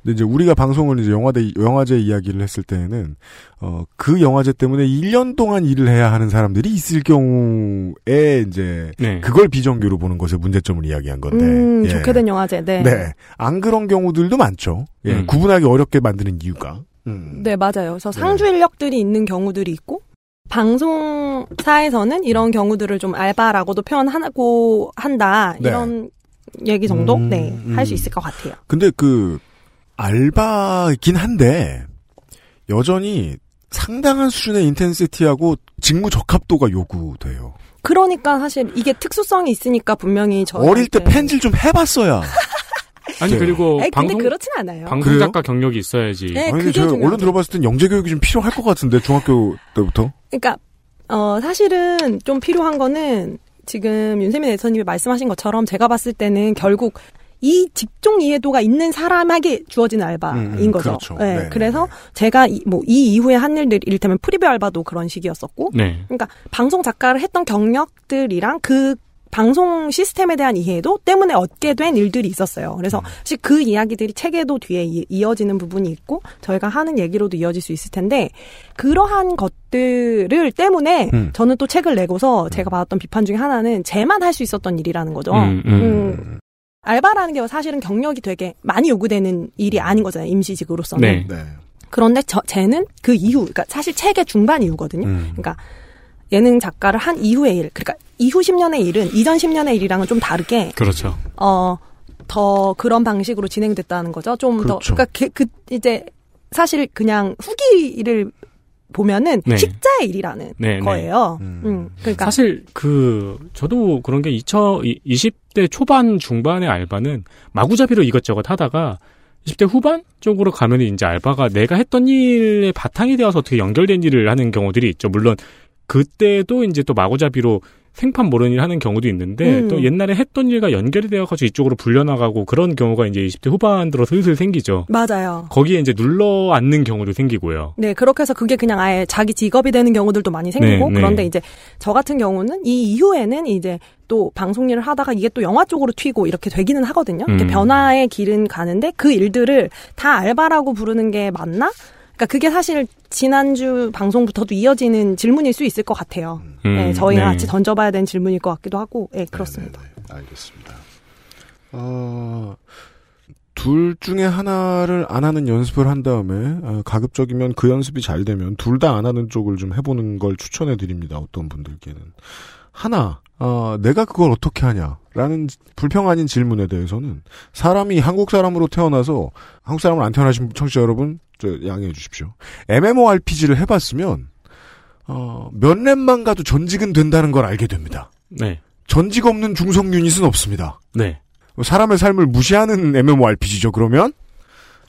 근데 이제 우리가 방송을 이제 영화대, 영화제 이야기를 했을 때에는, 어, 그 영화제 때문에 1년 동안 일을 해야 하는 사람들이 있을 경우에 이제, 네. 그걸 비정규로 보는 것의 문제점을 이야기한 건데. 음, 예. 좋게 된 영화제. 네. 네. 안 그런 경우들도 많죠. 예. 음. 구분하기 어렵게 만드는 이유가. 음. 네, 맞아요. 그래서 상주 인력들이 있는 경우들이 있고 방송사에서는 이런 경우들을 좀 알바라고도 표현하고 한다. 네. 이런 얘기 정도 음, 네, 음. 할수 있을 것 같아요. 근데 그, 알바이긴 한데, 여전히 상당한 수준의 인텐시티하고 직무 적합도가 요구돼요. 그러니까 사실 이게 특수성이 있으니까 분명히 저 어릴 때 펜질 좀 해봐서야. <laughs> 아니 네. 그리고 에이, 근데 방송 그렇진 않아요. 방송 그래요? 작가 경력이 있어야지. 네, 아니, 그게 제가 중요해요. 얼른 들어봤을 땐 영재 교육이 좀 필요할 것 같은데, 중학교 때부터. 그러니까 어 사실은 좀 필요한 거는 지금 윤세민 애서님이 말씀하신 것처럼 제가 봤을 때는 결국 이 직종 이해도가 있는 사람에게 주어지는 알바인 음, 음, 거죠. 그렇죠. 네, 네네. 그래서 제가 뭐이 이후에 한 일들 이를테면 프리뷰 알바도 그런 식이었었고, 네. 그러니까 방송 작가를 했던 경력들이랑 그 방송 시스템에 대한 이해도 때문에 얻게 된 일들이 있었어요. 그래서 사실 그 이야기들이 책에도 뒤에 이- 이어지는 부분이 있고 저희가 하는 얘기로도 이어질 수 있을 텐데 그러한 것들을 때문에 음. 저는 또 책을 내고서 제가 받았던 비판 중에 하나는 제만 할 수 있었던 일이라는 거죠. 음, 음. 음, 알바라는 게 사실은 경력이 되게 많이 요구되는 일이 아닌 거잖아요. 임시직으로서는. 네. 네. 그런데 저, 쟤는 그 이후, 그러니까 사실 책의 중반 이후거든요. 음. 그러니까 예능 작가를 한 이후의 일, 그러니까 이후 10년의 일은 이전 10년의 일이랑은 좀 다르게 그렇죠. 어, 더 그런 방식으로 진행됐다는 거죠. 좀 더, 그렇죠. 그러니까 그, 그 이제 사실 그냥 후기를 보면은 네. 십자의 일이라는 네, 네. 거예요. 음. 음. 그러니까 사실 그 저도 그런 게 2020대 초반 중반의 알바는 마구잡이로 이것저것 하다가 20대 후반 쪽으로 가면 이제 알바가 내가 했던 일의 바탕이 되어서 어떻게 연결된 일을 하는 경우들이 있죠. 물론 그때도 이제 또 마구잡이로 생판 모르는 일 하는 경우도 있는데 음. 또 옛날에 했던 일과 연결이 되어가지고 이쪽으로 불려나가고 그런 경우가 이제 20대 후반 들어 슬슬 생기죠. 맞아요. 거기에 이제 눌러 앉는 경우도 생기고요. 네, 그렇게 해서 그게 그냥 아예 자기 직업이 되는 경우들도 많이 생기고, 네, 네. 그런데 이제 저 같은 경우는 이 이후에는 이제 또 방송 일을 하다가 이게 또 영화 쪽으로 튀고 이렇게 되기는 하거든요. 음. 변화의 길은 가는데 그 일들을 다 알바라고 부르는 게 맞나? 그러니까 그게 사실 지난주 방송부터도 이어지는 질문일 수 있을 것 같아요. 음, 네, 저희가 네. 같이 던져봐야 되는 질문일 것 같기도 하고, 네, 그렇습니다. 네네네, 알겠습니다. 어, 둘 중에 하나를 안 하는 연습을 한 다음에 어, 가급적이면 그 연습이 잘 되면 둘 다 안 하는 쪽을 좀 해보는 걸 추천해 드립니다. 어떤 분들께는 하나 어, 내가 그걸 어떻게 하냐라는 불평 아닌 질문에 대해서는 사람이 한국 사람으로 태어나서 한국 사람으로 안 태어나신 청취자 여러분 저 양해해 주십시오. MMORPG를 해봤으면 어, 몇 렙만 가도 전직은 된다는 걸 알게 됩니다. 네. 전직 없는 중성 유닛은 없습니다. 네. 사람의 삶을 무시하는 MMORPG죠, 그러면?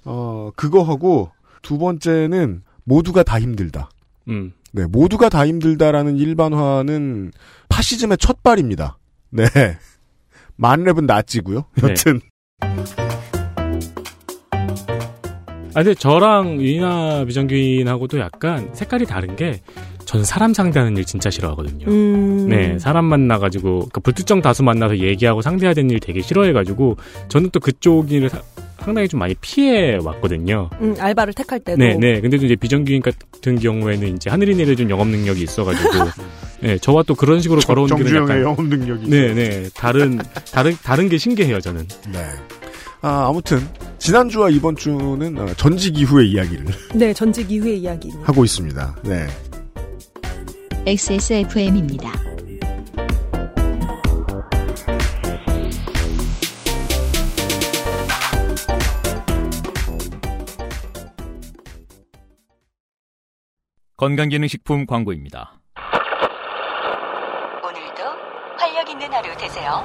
어, 그거 하고, 두 번째는, 모두가 다 힘들다. 음. 네, 모두가 다 힘들다라는 일반화는 파시즘의 첫 발입니다. 네. <laughs> 만렙은 낫지고요. 네. 여튼. 아, 근데 저랑 유이나 비정규인하고도 약간 색깔이 다른 게, 전 사람 상대하는 일 진짜 싫어하거든요. 음. 네, 사람 만나가지고, 그 불특정 다수 만나서 얘기하고 상대해야 되는 일 되게 싫어해가지고, 저는 또 그쪽 일을 사- 상당히 좀 많이 피해 왔거든요. 음, 알바를 택할 때도. 네, 네. 근데도 이제 비정규인 같은 경우에는 이제 하늘이 내려준 영업 능력이 있어가지고, <laughs> 네, 저와 또 그런 식으로 걸어오는 길은 정주영의 약간, 영업 능력이. 네, 네. 다른, 다른, 다른 게 신기해요, 저는. 네. 아, 아무튼, 지난주와 이번 주는 어, 전직 이후의 이야기를 <laughs> 네, 전직 이후의 이야기입니다. 하고 있습니다. 네. XSFM입니다. 건강기능식품 광고입니다. 오늘도 활력 있는 하루 되세요.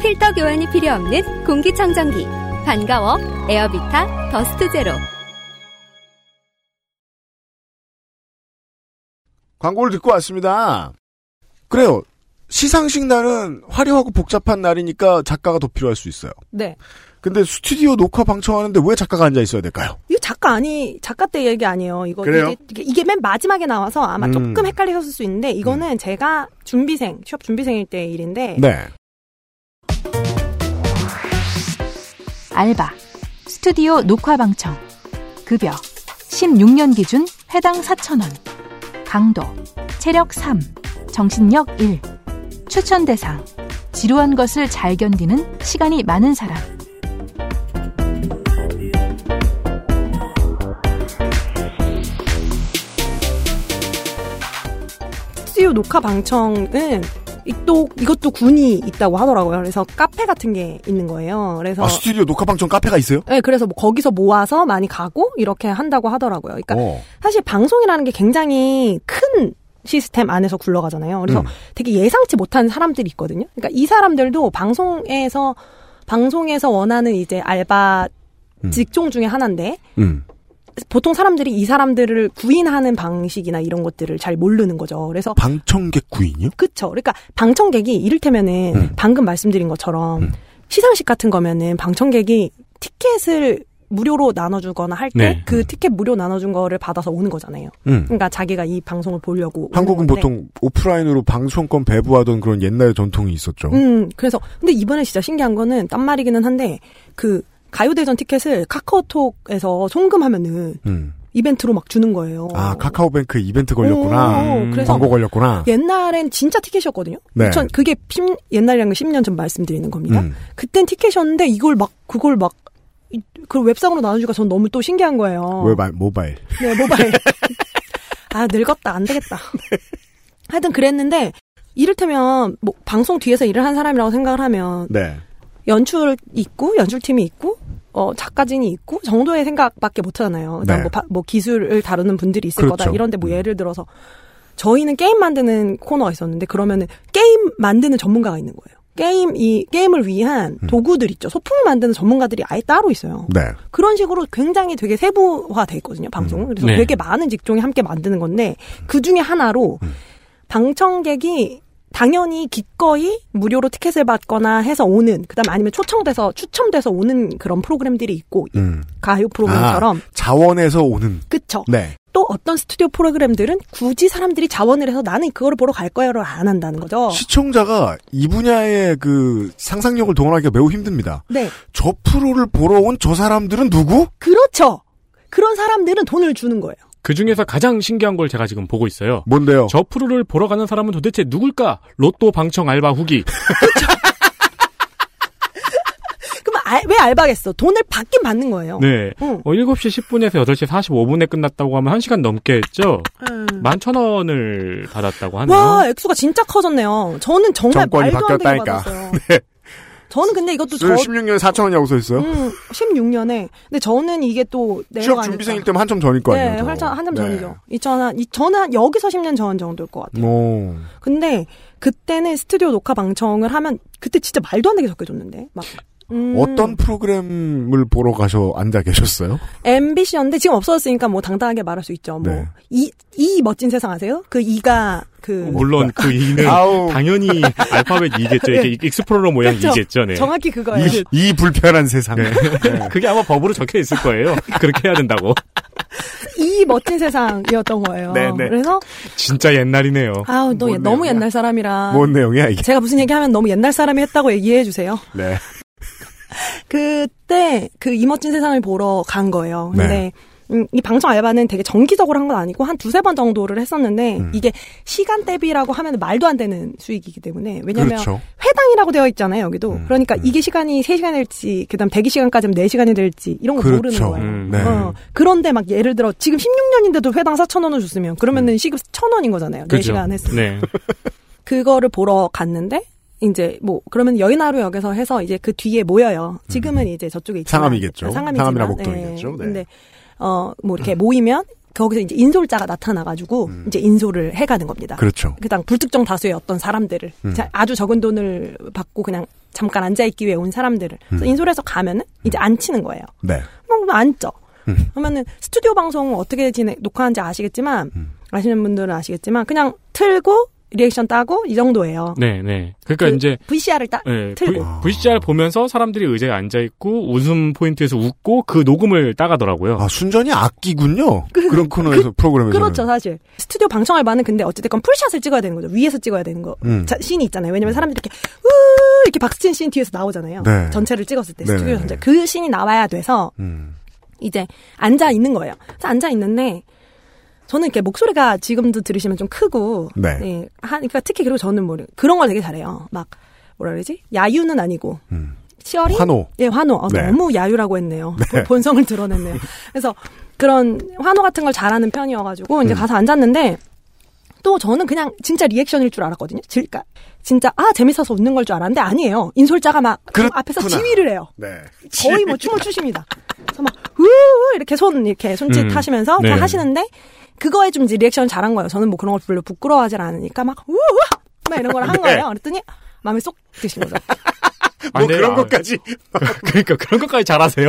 필터 교환이 필요 없는 공기청정기 반가워 에어비타 더스트 제로 광고를 듣고 왔습니다. 그래요. 시상식 날은 화려하고 복잡한 날이니까 작가가 더 필요할 수 있어요. 네. 근데 스튜디오 녹화 방청하는데 왜 작가가 앉아 있어야 될까요? 이거 작가 아니 작가 때 얘기 아니에요. 이거 그래요? 이게, 이게 맨 마지막에 나와서 아마 음. 조금 헷갈리셨을 수 있는데 이거는 음. 제가 준비생 취업 준비생일 때 일인데 네. 알바, 스튜디오 녹화 방청, 급여, 16년 기준 회당 4,000원, 강도, 체력 3, 정신력 1, 추천 대상, 지루한 것을 잘 견디는 시간이 많은 사람. 스튜디오 녹화 방청은 이- 또 이것도 군이 있다고 하더라고요. 그래서 카페 같은 게 있는 거예요. 그래서 아, 스튜디오 녹화 방청 카페가 있어요? 네, 그래서 뭐 거기서 모아서 많이 가고 이렇게 한다고 하더라고요. 그러니까 어. 사실 방송이라는 게 굉장히 큰 시스템 안에서 굴러가잖아요. 그래서 음. 되게 예상치 못한 사람들이 있거든요. 그러니까 이 사람들도 방송에서 방송에서 원하는 이제 알바 직종 중에 하나인데 음. 보통 사람들이 이 사람들을 구인하는 방식이나 이런 것들을 잘 모르는 거죠. 그래서 방청객 구인이요? 그쵸. 그러니까 방청객이 이를테면은 음. 방금 말씀드린 것처럼 시상식 같은 거면은 방청객이 티켓을 무료로 나눠주거나 할때 네. 그 티켓 무료 나눠준 거를 받아서 오는 거잖아요. 음. 그러니까 자기가 이 방송을 보려고. 한국은. 보통 오프라인으로 방송권 배부하던 그런 옛날 전통이 있었죠. 음, 그래서 근데 이번에 진짜 신기한 거는 딴 말이기는 한데 그 가요대전 티켓을 카카오톡에서 송금하면은 음. 이벤트로 막 주는 거예요. 아, 카카오뱅크 이벤트 걸렸구나. 오, 그래서 광고 걸렸구나. 옛날엔 진짜 티켓이었거든요. 네. 2000 그게 10, 옛날이란 건 10년 전 말씀드리는 겁니다. 음. 그땐 티켓이었는데 이걸 막 그걸 막 이- 그 웹상으로 나눠주니까 전 너무 또 신기한 거예요. 모바일, 모바일. 네, 모바일. <laughs> 아, 늙었다. 안 되겠다. 하여튼 그랬는데, 이를테면, 뭐, 방송 뒤에서 일을 한 사람이라고 생각을 하면, 네. 연출 있고, 연출팀이 있고, 어, 작가진이 있고, 정도의 생각밖에 못 하잖아요. 그다음 네. 뭐, 바- 뭐, 기술을 다루는 분들이 있을 그렇죠. 거다. 이런데 뭐, 예를 들어서, 저희는 게임 만드는 코너가 있었는데, 그러면은, 게임 만드는 전문가가 있는 거예요. 게임, 이, 게임을 위한 도구들 있죠. 소품을 만드는 전문가들이 아예 따로 있어요. 네. 그런 식으로 굉장히 되게 세부화 돼 있거든요, 방송은. 그래서 네. 되게 많은 직종이 함께 만드는 건데, 그 중에 하나로, 방청객이 당연히 기꺼이 무료로 티켓을 받거나 해서 오는, 그 다음에 아니면 초청돼서, 추첨돼서 오는 그런 프로그램들이 있고, 음. 가요 프로그램처럼. 아, 자원에서 오는. 그쵸. 네. 또 어떤 스튜디오 프로그램들은 굳이 사람들이 자원을 해서 나는 그거를 보러 갈 거야를 안 한다는 거죠. 시청자가 이 분야의 그 상상력을 동원하기가 매우 힘듭니다. 네. 저 프로를 보러 온 저 사람들은 누구? 그렇죠. 그런 사람들은 돈을 주는 거예요. 그 중에서 가장 신기한 걸 제가 지금 보고 있어요. 뭔데요? 저 프로를 보러 가는 사람은 도대체 누굴까? 로또 방청 알바 후기. <laughs> 그럼 알- 왜 알바겠어? 돈을 받긴 받는 거예요. 네. 응. 어, 7시 10분에서 8시 45분에 끝났다고 하면 1시간 넘게 했죠? 음. 11,000원을 받았다고 하네요. 와, 액수가 진짜 커졌네요. 저는 정말 정권이 말도 안 되게 바뀌었다니까. 받았어요. <laughs> 네. 저는 근데 이것도 저 16년에 4천 원이라고 써 있어요. 음, 16년에. 근데 저는 이게 또 취업. 준비생일 때면 한참 전일 거 아니에요. 네, 더. 한참 한참 네. 전이죠. 2000한 이 저는 한 여기서 10년 전 정도일 것 같아요. 오. 근데 그때는 스튜디오 녹화 방청을 하면 그때 진짜 말도 안 되게 적게 줬는데 막 음, 어떤 프로그램을 보러 가셔 앉아 계셨어요? MBC였는데 지금 없어졌으니까 뭐 당당하게 말할 수 있죠. 뭐 네. 이 e 멋진 세상 아세요? 그 e가 그 물론 그 e는 <laughs> 아우. 당연히 알파벳 e겠죠. 이게 익스플로러 모양? e겠죠. 네. 정확히 그거예요. e, e 불편한 세상. 네. <laughs> 그게 아마 법으로 적혀 있을 거예요. 그렇게 해야 된다고. e 멋진 세상이었던 거예요. 네, 네. 그래서 진짜 옛날이네요. 아우 너뭔 너무 내용이야? 옛날 사람이라 뭔 내용이야 이게? 제가 무슨 얘기하면 너무 옛날 사람이 했다고 얘기해 주세요. 네. <laughs> 그때 그 이멋진 세상을 보러 간 거예요. 근데 네. 음, 이 방청 알바는 되게 정기적으로 한 건 아니고 한 두세 번 정도를 했었는데 음. 이게 시간 대비라고 하면 말도 안 되는 수익이기 때문에 왜냐면 그렇죠. 음, 회당이라고 되어 있잖아요, 여기도. 그러니까 이게 시간이 3시간 될지 그다음 대기 시간까지는 4시간이 될지 이런 거 모르는 그렇죠. 거예요. 음, 네. 어, 그런데 막 예를 들어 지금 16년인데도 회당 4,000원을 줬으면 그러면은 시급 1,000원인 거잖아요. 음. 그죠? 4시간 했으면. 네. <laughs> 그거를 보러 갔는데 이제 뭐 그러면 여의나루역에서 해서 이제 그 뒤에 모여요. 지금은 이제 저쪽에 있지만 상암이겠죠. 상암이지만, 상암이나 목동이겠죠. 네. 근데 어 뭐 이렇게 모이면 거기서 이제 인솔자가 나타나가지고 이제 인솔을 해가는 겁니다. 음. 그렇죠. 그당 불특정 다수의 어떤 사람들을 음. 자- 아주 적은 돈을 받고 그냥 잠깐 앉아 있기 위해 온 사람들을 음. 인솔해서 가면은 이제 앉히는 거예요. 네. 뭐 앉죠. 음. 그러면은 스튜디오 방송 어떻게 진행 녹화하는지 아시겠지만 아시는 분들은 아시겠지만 그냥 틀고 리액션 따고 이 정도예요. 네, 네. 그러니까 그 이제 VCR을 따 네, 틀고 VCR 보면서 사람들이 의자에 앉아 있고 웃음 포인트에서 웃고 그 녹음을 따가더라고요. 아, 순전히 악기군요. 그, 런 코너에서 프로그램에서. 그렇죠, 사실. 스튜디오 방청 알바는 근데 어쨌든 full shot을 찍어야 되는 거죠. 위에서 찍어야 되는 거. 음. 자, 씬이 있잖아요. 왜냐면 사람들이 이렇게, 우 이렇게 박수친 씬 뒤에서 나오잖아요. 네. 전체를 찍었을 때, 네네. 스튜디오 전체. 그 씬이 나와야 돼서, 음. 이제 앉아 있는 거예요. 그래서 앉아 있는데, 저는 이렇게 목소리가 지금도 들으시면 좀 크고, 네. 하, 그러니까 특히 그리고 저는 뭐, 그런 걸 되게 잘해요. 막, 뭐라 그러지? 야유는 아니고, 치어리? 환호. 예, 환호. 어, 네. 너무 야유라고 했네요. 네. 본- 본성을 드러냈네요. 그래서 그런 환호 같은 걸 잘하는 편이어가지고 음. 이제 가서 앉았는데 또 저는 그냥 진짜 리액션일 줄 알았거든요. 질- 그러니까 진짜 아 재밌어서 웃는 걸 줄 알았는데 아니에요. 인솔자가 막 앞에서 지휘를 해요. 네. 거의 뭐 춤을 추십니다. 그래서 막 우우 이렇게 손 이렇게 손짓 음. 하시면서 네. 다 하시는데 그거에 좀 이제 리액션을 잘한 거예요. 저는 뭐 그런 걸 별로 부끄러워하지 않으니까 막 우우 막 이런 걸한 네. 거예요. 그랬더니 마음에 쏙 드신 거죠. <laughs> 뭐 그런 것까지. <laughs> 그러니까 그런 것까지 잘하세요.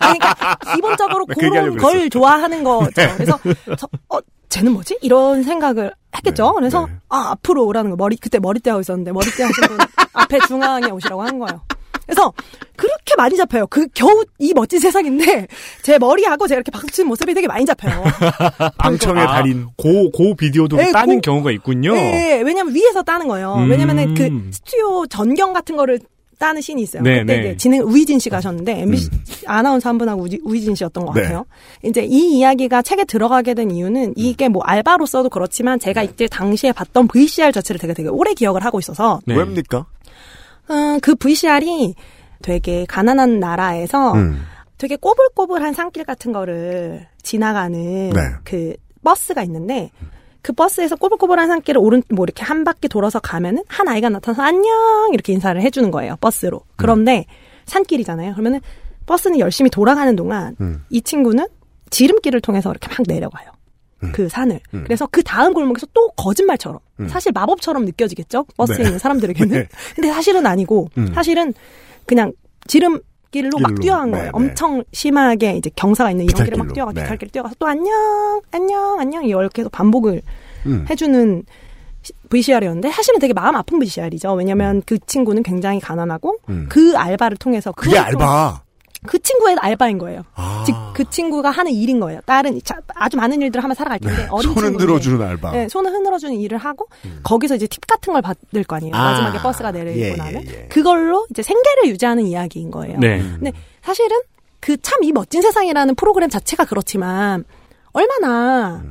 아니, <laughs> 그러니까 기본적으로 그 그런 걸 그랬어. 좋아하는 거죠. 네. 그래서 저, 어, 쟤는 뭐지? 이런 생각을 했겠죠. 그래서 아 앞으로 오라는 거 머리 그때 머리띠 하고 있었는데 머리띠 하신 분 앞에 중앙에 오시라고 한 거예요. 그래서 그렇게 많이 잡혀요. 그 겨우 이 멋진 세상인데 <laughs> 제 머리하고 제가 이렇게 박수 치는 모습이 되게 많이 잡혀요. <laughs> 방청의 아, 달인. 고, 고 비디오도 네, 따는 고- 경우가 있군요. 네, 왜냐면 위에서 따는 거예요. 음. 왜냐면은 그 스튜디오 전경 같은 거를 따는 씬이 있어요. 네, 그때 네. 이제 진행 우희진 씨가 하셨는데 MBC 아나운서 한 분하고 우지- 우희진 씨였던 것 네. 같아요. 이제 이 이야기가 책에 들어가게 된 이유는 이게 뭐 알바로서도 그렇지만 제가 이때 당시에 봤던 VCR 자체를 되게 되게 오래 기억을 하고 있어서 네. 왜입니까? 음, 그 VCR이 되게 가난한 나라에서 음. 되게 꼬불꼬불한 산길 같은 거를 지나가는 네. 그 버스가 있는데 그 버스에서 꼬불꼬불한 산길을 오른 뭐 이렇게 한 바퀴 돌아서 가면은 한 아이가 나타나서 안녕 이렇게 인사를 해주는 거예요 버스로. 그런데 산길이잖아요. 그러면은 버스는 열심히 돌아가는 동안 음. 이 친구는 지름길을 통해서 이렇게 막 내려가요. 그 산을. 음. 그래서 그 다음 골목에서 또 거짓말처럼 음. 사실 마법처럼 느껴지겠죠 버스에 네. 있는 사람들에게는. <laughs> 네. 근데 사실은 아니고 음. 사실은 그냥 지름 길로 막 길로. 뛰어간 네, 거예요. 네. 엄청 심하게 이제 경사가 있는 이런 길을 막. 뛰어가 네. 비탈길 뛰어가서 또 안녕 안녕 안녕 이걸 계속 반복을 음. 해주는 VCR이었는데 사실은 되게 마음 아픈 VCR이죠. 왜냐하면 그 친구는 굉장히 가난하고 음. 그 알바를 통해서 그게 알바. 그 친구의 알바인 거예요. 아. 즉그 친구가 하는 일인 거예요. 다른 자- 아주 많은 일들을 하면 살아갈 텐데 어린 네. 손 친구인데 흔들어주는 알바. 네, 손을 흔들어주는 일을 하고 거기서 이제 팁 같은 걸 받을 거 아니에요. 아. 마지막에 버스가 내리고 예, 예, 나면 예. 그걸로 이제 생계를 유지하는 이야기인 거예요. 네. 근데 사실은 그 참 이 멋진 세상이라는 프로그램 자체가 그렇지만 얼마나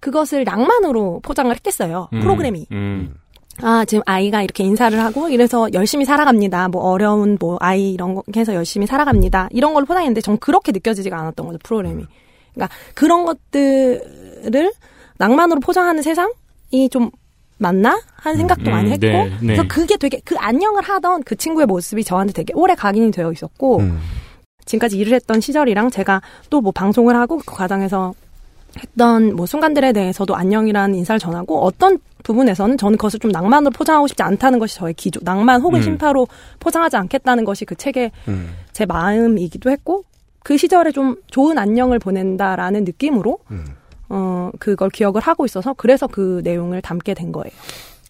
그것을 낭만으로 포장을 했겠어요. 음, 프로그램이. 음. 아, 지금 아이가 이렇게 인사를 하고 이래서 열심히 살아갑니다. 뭐 어려운 뭐 아이 이런 거 해서 열심히 살아갑니다. 이런 걸로 포장했는데 전 그렇게 느껴지지가 않았던 거죠, 프로그램이. 그러니까 그런 것들을 낭만으로 포장하는 세상이 좀 맞나? 하는 생각도 음, 많이 했고. 네, 네. 그래서 그게 되게 그 안녕을 하던 그 친구의 모습이 저한테 되게 오래 각인이 되어 있었고 음. 지금까지 일을 했던 시절이랑 제가 또 뭐 방송을 하고 그 과정에서 했던 뭐 순간들에 대해서도 안녕이라는 인사를 전하고 어떤 부분에서는 저는 그것을 좀 낭만으로 포장하고 싶지 않다는 것이 저의 기조, 낭만 혹은 음. 심파로 포장하지 않겠다는 것이 그 책의 음. 제 마음이기도 했고 그 시절에 좀 좋은 안녕을 보낸다라는 느낌으로 음. 어 그걸 기억을 하고 있어서 그래서 그 내용을 담게 된 거예요.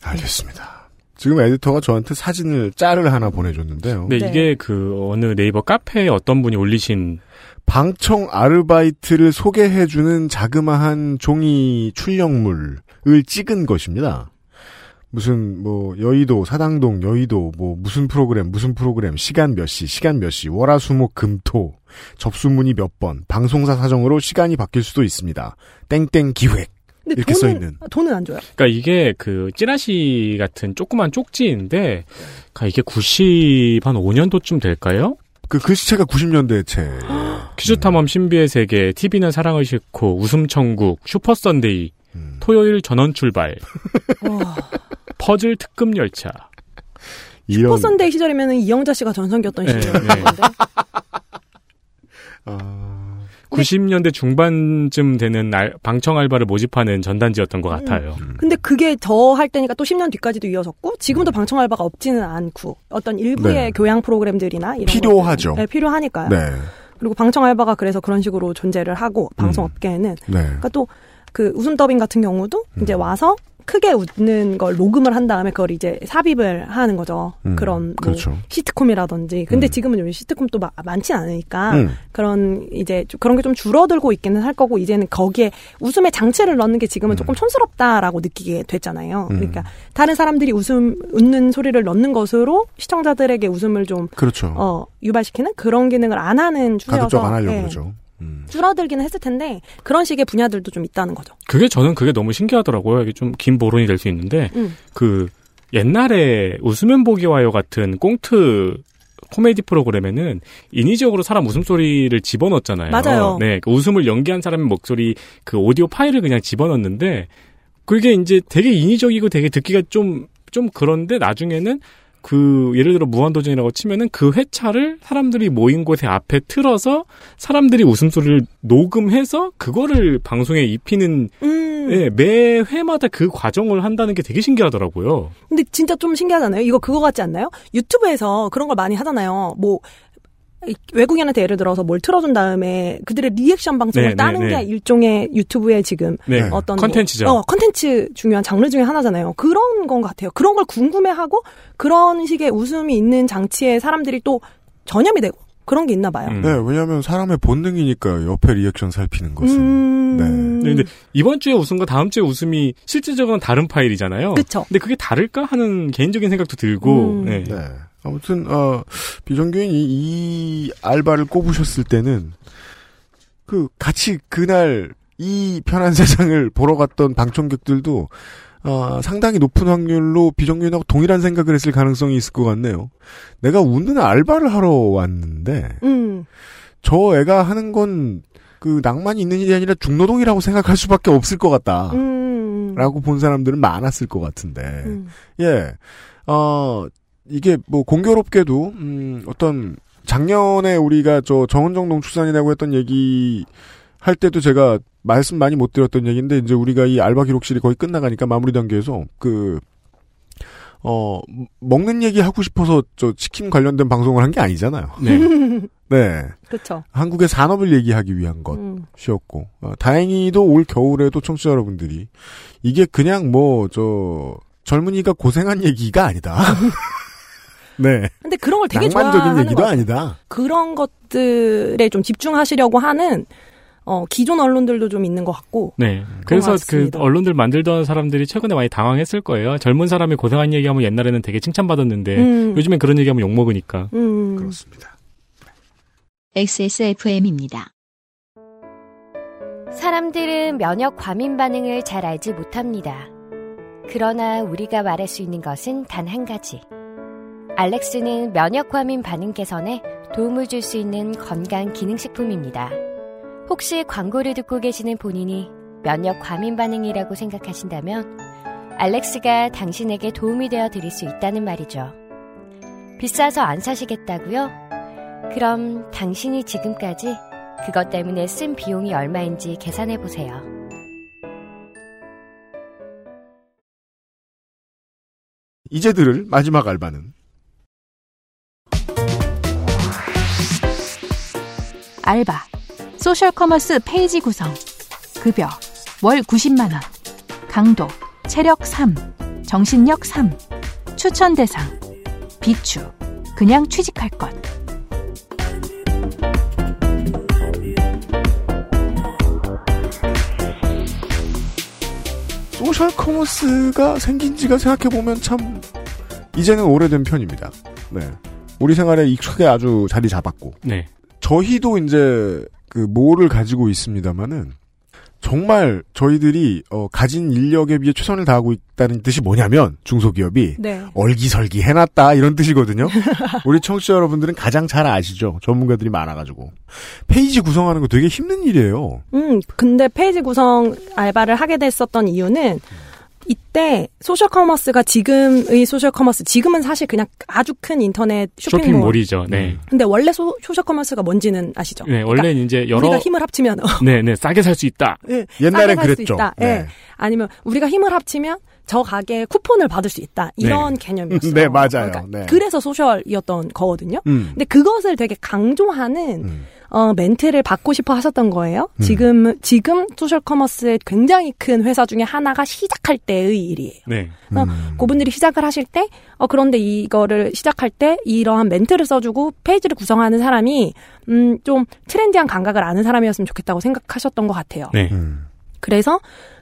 알겠습니다. 지금 에디터가 저한테 사진을 짤을 하나 보내줬는데요. 네, 이게 그 어느 네이버 카페에 어떤 분이 올리신 방청 아르바이트를 소개해주는 자그마한 종이 출력물을 찍은 것입니다. 무슨 뭐 여의도 사당동 여의도 뭐 무슨 프로그램 무슨 프로그램 시간 몇 시 시간 몇 시 월화수목 금토 접수 문의 몇 번 방송사 사정으로 시간이 바뀔 수도 있습니다. 땡땡 기획 근데 이렇게 돈은 써 있는 돈은 안 줘요. 그러니까 이게 그 찌라시 같은 조그만 쪽지인데 그러니까 이게 90 한 5년도쯤 될까요? 그 글씨체가 90년대 체. <gasps> 퀴즈 탐험 신비의 세계, TV는 사랑을 싣고, 웃음 천국, 슈퍼 선데이, 음. 토요일 전원 출발, <laughs> 퍼즐 특급 열차. 이런 슈퍼선데이 시절이면은 이영자 씨가 전성기였던 네, 시절인데 네. 아, 90년대 중반쯤 되는 알- 방청 알바를 모집하는 전단지였던 것 같아요. 음. 근데 그게 저할 때니까 또 10년 뒤까지도 이어졌고 지금도 방청 알바가 없지는 않고 어떤 일부의 네. 교양 프로그램들이나 이런 필요하죠. 네, 필요하니까요. 네. 그리고 방청 알바가 그래서 그런 식으로 존재를 하고 방송 업계에는 네. 그러니까 또 그 웃음 더빙 같은 경우도 음. 이제 와서 크게 웃는 걸 녹음을 한 다음에 그걸 이제 삽입을 하는 거죠. 음, 그런 뭐 그렇죠. 시트콤이라든지. 근데 지금은 요즘 시트콤도 마- 많지 않으니까 음. 그런 이제 좀 그런 게 좀 줄어들고 있기는 할 거고 이제는 거기에 웃음의 장치를 넣는 게 지금은 조금 촌스럽다라고 느끼게 됐잖아요. 음. 그러니까 다른 사람들이 웃음 웃는 소리를 넣는 것으로 시청자들에게 웃음을 좀 그렇죠. 어, 유발시키는 그런 기능을 안 하는 추세여서 가급적 안 하려고 예, 그러죠. 줄어들기는 했을 텐데 그런 식의 분야들도 좀 있다는 거죠. 그게 저는 그게 너무 신기하더라고요. 이게 좀 긴 보론이 될 수 있는데 음. 그 옛날에 웃으면 보기 와요 같은 꽁트 코미디 프로그램에는 인위적으로 사람 웃음소리를 집어넣었잖아요. 맞아요. 네, 그 웃음을 연기한 사람의 목소리 그 오디오 파일을 그냥 집어넣는데 그게 이제 되게 인위적이고 되게 듣기가 좀좀 그런데 나중에는 그 예를 들어 무한도전이라고 치면은 그 회차를 사람들이 모인 곳에 앞에 틀어서 사람들이 웃음소리를 녹음해서 그거를 방송에 입히는 음. 예, 매 회마다 그 과정을 한다는 게 되게 신기하더라고요. 근데 진짜 좀 신기하잖아요. 이거 그거 같지 않나요? 유튜브에서 그런 걸 많이 하잖아요. 뭐 이- 외국인한테 예를 들어서 뭘 틀어준 다음에 그들의 리액션 방송을 네, 따는 네, 게 네. 일종의 유튜브의 지금 네, 어떤 컨텐츠죠. 뭐, 어, 컨텐츠 중요한 장르 중에 하나잖아요. 그런 건 같아요. 그런 걸 궁금해하고 그런 식의 웃음이 있는 장치에 사람들이 또 전염이 되고 그런 게 있나 봐요. 음. 네, 왜냐하면 사람의 본능이니까 옆에 리액션 살피는 것은. 음. 네. 근데 이번 주에 웃음과 다음 주에 웃음이 실질적으로는 다른 파일이잖아요. 그쵸. 근데 그게 다를까 하는 개인적인 생각도 들고. 음. 네. 네. 아무튼 어, 비정규인이 이 알바를 꼽으셨을 때는 그 같이 그날 이 편한 <laughs> 세상을 보러 갔던 방청객들도 어, 상당히 높은 확률로 비정규인하고 동일한 생각을 했을 가능성이 있을 것 같네요. 내가 웃는 알바를 하러 왔는데 음. 저 애가 하는 건 그 낭만이 있는 일이 아니라 중노동이라고 생각할 수밖에 없을 것 같다. 음. 라고 본 사람들은 많았을 것 같은데. 음. 예. 어, 이게 뭐 공교롭게도, 음, 어떤 작년에 우리가 저 정은정 농축산이라고 했던 얘기 할 때도 제가 말씀 많이 못 드렸던 얘기인데 이제 우리가 이 알바 기록실이 거의 끝나가니까 마무리 단계에서 그, 어, 먹는 얘기 하고 싶어서 저 치킨 관련된 방송을 한 게 아니잖아요. 네. <laughs> 네. 그렇죠. 한국의 산업을 얘기하기 위한 음. 것이었고 어, 다행히도 올 겨울에도 청취자 여러분들이 이게 그냥 뭐 저 젊은이가 고생한 얘기가 아니다. <laughs> 네. 근데 그런 걸 되게 좋아하는 얘기도 것 같아요. 아니다. 그런 것들에 좀 집중하시려고 하는 어, 기존 언론들도 좀 있는 것 같고. 네. 그래서 그. 언론들 만들던 사람들이 최근에 많이 당황했을 거예요. 젊은 사람이 고생한 얘기하면 옛날에는 되게 칭찬받았는데 음. 요즘엔 그런 얘기하면 욕먹으니까. 음. 그렇습니다. XSFM입니다. 사람들은 면역 과민 반응을 잘 알지 못합니다. 그러나 우리가 말할 수 있는 것은 단 한 가지. 알렉스는 면역 과민 반응 개선에 도움을 줄 수 있는 건강 기능식품입니다. 혹시 광고를 듣고 계시는 본인이 면역 과민 반응이라고 생각하신다면 알렉스가 당신에게 도움이 되어 드릴 수 있다는 말이죠. 비싸서 안 사시겠다고요? 그럼 당신이 지금까지 그것 때문에 쓴 비용이 얼마인지 계산해 보세요. 이제 들을 마지막 알바는 알바, 소셜 커머스 페이지 구성, 급여, 월 90만원, 강도, 체력 3, 정신력 3, 추천 대상, 비추, 그냥 취직할 것. 소셜 커머스가 생긴 지가 생각해보면 참 이제는 오래된 편입니다. 네. 우리 생활에 익숙하게 아주 자리 잡았고 네. 저희도 이제 그 몰을 가지고 있습니다만은 정말 저희들이 어, 가진 인력에 비해 최선을 다하고 있다는 뜻이 뭐냐면 중소기업이 네. 얼기설기 해놨다 이런 뜻이거든요. <laughs> 우리 청취자 여러분들은 가장 잘 아시죠. 전문가들이 많아가지고 페이지 구성하는 거 되게 힘든 일이에요. 음, 근데 페이지 구성 알바를 하게 됐었던 이유는 이때 소셜 커머스가 지금의 소셜 커머스, 지금은 사실 그냥 아주 큰 인터넷 쇼핑몰. 쇼핑몰이죠. 네. 근데 원래 소, 셜 커머스가 뭔지는 아시죠? 네, 원래 이제 여러 우리가 힘을 합치면 네, 네, 싸게 살 수 있다. 예, 옛날엔 싸게 살수 그랬죠. 있다. 네. 예. 아니면 우리가 힘을 합치면 저 가게에 쿠폰을 받을 수 있다. 이런 개념이었어요. <laughs> 네, 맞아요. 그러니까 네. 그래서 소셜이었던 거거든요. 음. 근데 그것을 되게 강조하는 어, 멘트를 받고 싶어 하셨던 거예요. 음. 지금 지금 소셜 커머스의 굉장히 큰 회사 중에 하나가 시작할 때의 일이에요. 네. 그래서 그분들이 시작을 하실 때, 어, 그런데 이거를 시작할 때 이러한 멘트를 써주고 페이지를 구성하는 사람이, 음, 좀 트렌디한 감각을 아는 사람이었으면 좋겠다고 생각하셨던 것 같아요. 네. 그래서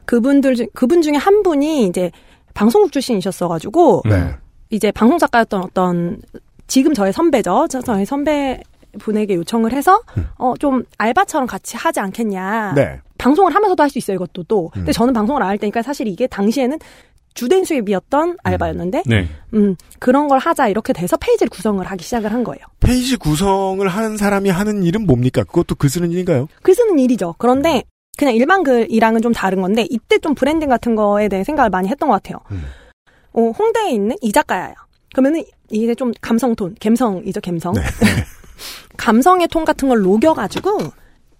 그분들, 중- 그분 중에 한 분이 이제 방송국 출신이셨어가지고, 네. 이제 방송 작가였던 어떤, 지금 저의 선배죠. 저- 저의 선배 분에게 요청을 해서, 어, 좀 알바처럼 같이 하지 않겠냐. 네. 방송을 하면서도 할 수 있어요, 이것도 또. 근데 저는 방송을 안 할 때니까 사실 이게 당시에는 주된 수입이었던 알바였는데, 네. 음, 그런 걸 하자 이렇게 돼서 페이지를 구성을 하기 시작을 한 거예요. 페이지 구성을 하는 사람이 하는 일은 뭡니까? 그것도 글 쓰는 일인가요? 글 쓰는 일이죠. 그런데 그냥 일반 글이랑은 좀 다른 건데 이때 좀 브랜딩 같은 거에 대해 생각을 많이 했던 것 같아요. 어, 홍대에 있는 이자카야예요. 그러면은 이게 좀 감성 톤, 감성이죠, 감성. <laughs> 감성의 톤 같은 걸 녹여가지고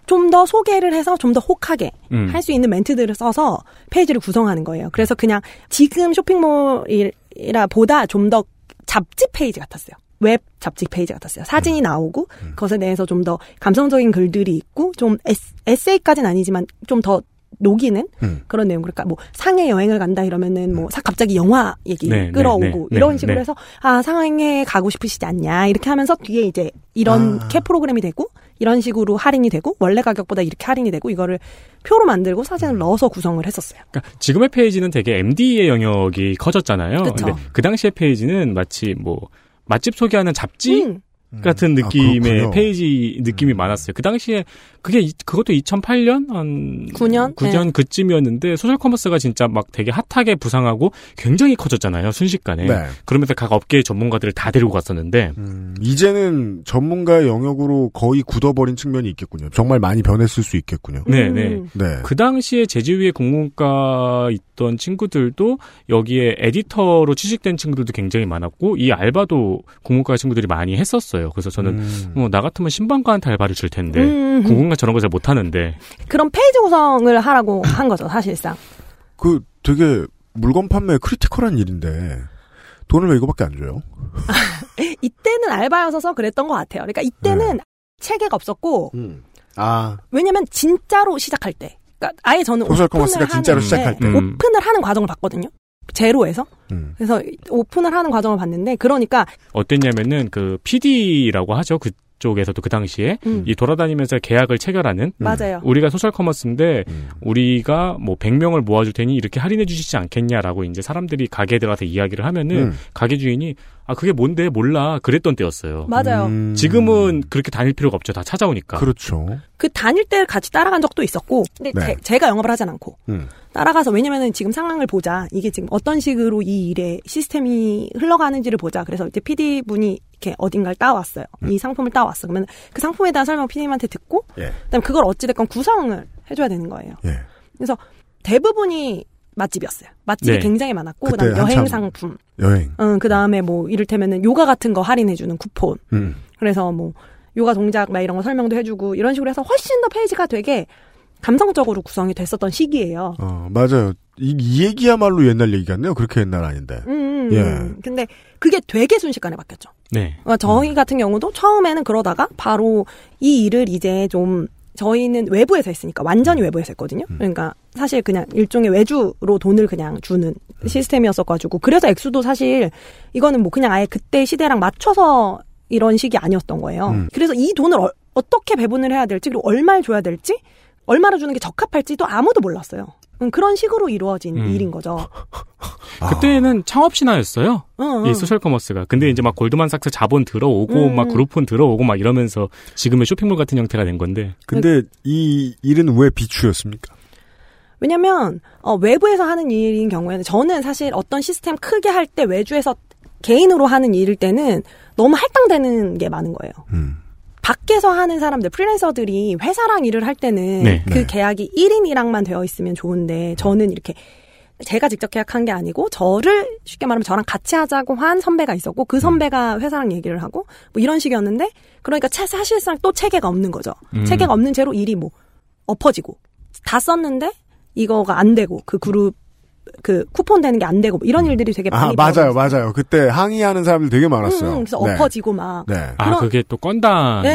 좀 더 소개를 해서 좀 더 혹하게 음. 할수 있는 멘트들을 써서 페이지를 구성하는 거예요. 그래서 그냥 지금 쇼핑몰이라 보다 좀 더 잡지 페이지 같았어요. 웹 잡지 페이지 같았어요. 사진이 나오고 그것에 대해서 좀 더 감성적인 글들이 있고 좀 에스, 에세이까지는 아니지만 좀더 녹이는 음. 그런 내용. 그러니까 뭐 상해 여행을 간다 이러면은 뭐 사- 갑자기 영화 얘기 네, 끌어오고 네, 네, 이런 네, 식으로 네. 해서 아 상해 가고 싶으시지 않냐 이렇게 하면서 뒤에 이제 이런 아. 캐 프로그램이 되고 이런 식으로 할인이 되고 원래 가격보다 이렇게 할인이 되고 이거를 표로 만들고 사진을 넣어서 구성을 했었어요. 그러니까 지금의 페이지는 되게 MD의 영역이 커졌잖아요. 그쵸. 근데 그 당시의 페이지는 마치 뭐 맛집 소개하는 잡지 음. 같은 느낌의 그렇군요. 페이지 느낌이 많았어요. 그 당시에 그게 이- 그것도 2008년 한 9년? 9년 네. 그쯤이었는데 소셜 커머스가 진짜 막 되게 핫하게 부상하고 굉장히 커졌잖아요. 순식간에. 네. 그러면서 각 업계의 전문가들을 다 데리고 갔었는데 이제는 전문가의 영역으로 거의 굳어버린 측면이 있겠군요. 정말 많이 변했을 수 있겠군요. 네, 네. 네. 그 당시에 제 주위에 국문과 있던 친구들도 여기에 에디터로 취직된 친구들도 굉장히 많았고 이 알바도 국문과 친구들이 많이 했었어요. 그래서 저는 음. 뭐나 같으면 신방과한테 알바를 줄 텐데 음. 국문과 저런 거 잘 못하는데 그런 페이지 구성을 하라고 한 거죠, 사실상. 그 되게 물건 판매 critical한 일인데 돈을 왜 이거밖에 안 줘요? <laughs> 이때는 알바였어서 그랬던 것 같아요. 그러니까 이때는 네. 체계가 없었고 아 왜냐면 진짜로 시작할 때, 그러니까 아예 저는 오픈을 커머스가 진짜로 시작할 때. 음. 오픈을 하는 과정을 봤거든요. 제로에서. 음. 그래서 오픈을 하는 과정을 봤는데 그러니까 어땠냐면은 그 PD라고 하죠. 그 쪽에서도 그 당시에 음. 이 돌아다니면서 계약을 체결하는 맞아요. 우리가 소셜 커머스인데 음. 우리가 뭐 100명을 모아줄 테니 이렇게 할인해 주시지 않겠냐라고 이제 사람들이 가게에 들어가서 이야기를 하면은 음. 가게 주인이 아 그게 뭔데 몰라 그랬던 때였어요. 맞아요. 음. 지금은 그렇게 다닐 필요가 없죠. 다 찾아오니까. 그렇죠. 그 다닐 때 같이 따라간 적도 있었고, 근데 네. 제, 가 영업을 하진 않고 음. 따라가서 왜냐면은 지금 상황을 보자. 이게 지금 어떤 식으로 이 일의 시스템이 흘러가는지를 보자. 그래서 이제 PD 분이 이렇게 어딘가를 따왔어요. 이 상품을 따왔어. 그러면 그 상품에 대한 설명 PD님한테 듣고, 예. 그다음 그걸 어찌됐건 구성을 해줘야 되는 거예요. 예. 그래서 대부분이 맛집이었어요. 맛집이 네. 굉장히 많았고, 그때 그다음 여행 상품, 여행. 응, 그 다음에 뭐 이를테면은 요가 같은 거 할인해주는 쿠폰. 음. 그래서 뭐 요가 동작 막 이런 거 설명도 해주고 이런 식으로 해서 훨씬 더 페이지가 되게 감성적으로 구성이 됐었던 시기예요. 어, 맞아요. 이, 이 얘기야말로 옛날 얘기 같네요. 그렇게 옛날 아닌데. 음, 음, 예. 음. 근데 그게 되게 순식간에 바뀌었죠. 네. 그러니까 저희 같은 경우도 처음에는 그러다가 바로 이 일을 이제 좀 저희는 외부에서 했으니까 완전히 외부에서 했거든요. 그러니까 사실 그냥 일종의 외주로 돈을 그냥 주는 시스템이었어가지고 그래서 액수도 사실 이거는 뭐 그냥 아예 그때 시대랑 맞춰서 이런 식이 아니었던 거예요. 음. 그래서 이 돈을 어, 어떻게 배분을 해야 될지 그리고 얼마를 줘야 될지 얼마를 주는 게 적합할지도 아무도 몰랐어요. 음, 그런 식으로 이루어진 음. 일인 거죠. <laughs> 그때는 창업 신화였어요. 어, 어. 이 소셜 커머스가. 근데 이제 막 골드만삭스 자본 들어오고 음, 막 음. 그룹폰 들어오고 막 이러면서 지금의 쇼핑몰 같은 형태가 된 건데. 근데 이 일은 왜 비추였습니까? 왜냐면 어, 외부에서 하는 일인 경우에는 저는 사실 어떤 시스템 크게 할 때 외주에서 개인으로 하는 일일 때는 너무 할당되는 게 많은 거예요. 음. 밖에서 하는 사람들 프리랜서들이 회사랑 일을 할 때는 네. 그 네. 계약이 1인이랑만 되어 있으면 좋은데 저는 이렇게 제가 직접 계약한 게 아니고 저를 쉽게 말하면 저랑 같이 하자고 한 선배가 있었고 그 선배가 회사랑 얘기를 하고 뭐 이런 식이었는데 그러니까 차- 사실상 또 체계가 없는 거죠. 음. 체계가 없는 채로 일이 뭐 엎어지고 다 썼는데 이거가 안 되고 그 그룹 그 쿠폰 되는 게 안 되고 뭐 이런 일들이 되게 아, 많이 맞아요, 맞아요. 그때 항의하는 사람들 되게 많았어요. 음, 그래서 네. 엎어지고 막 네. 아, 그런- 그게 또 건당이군요.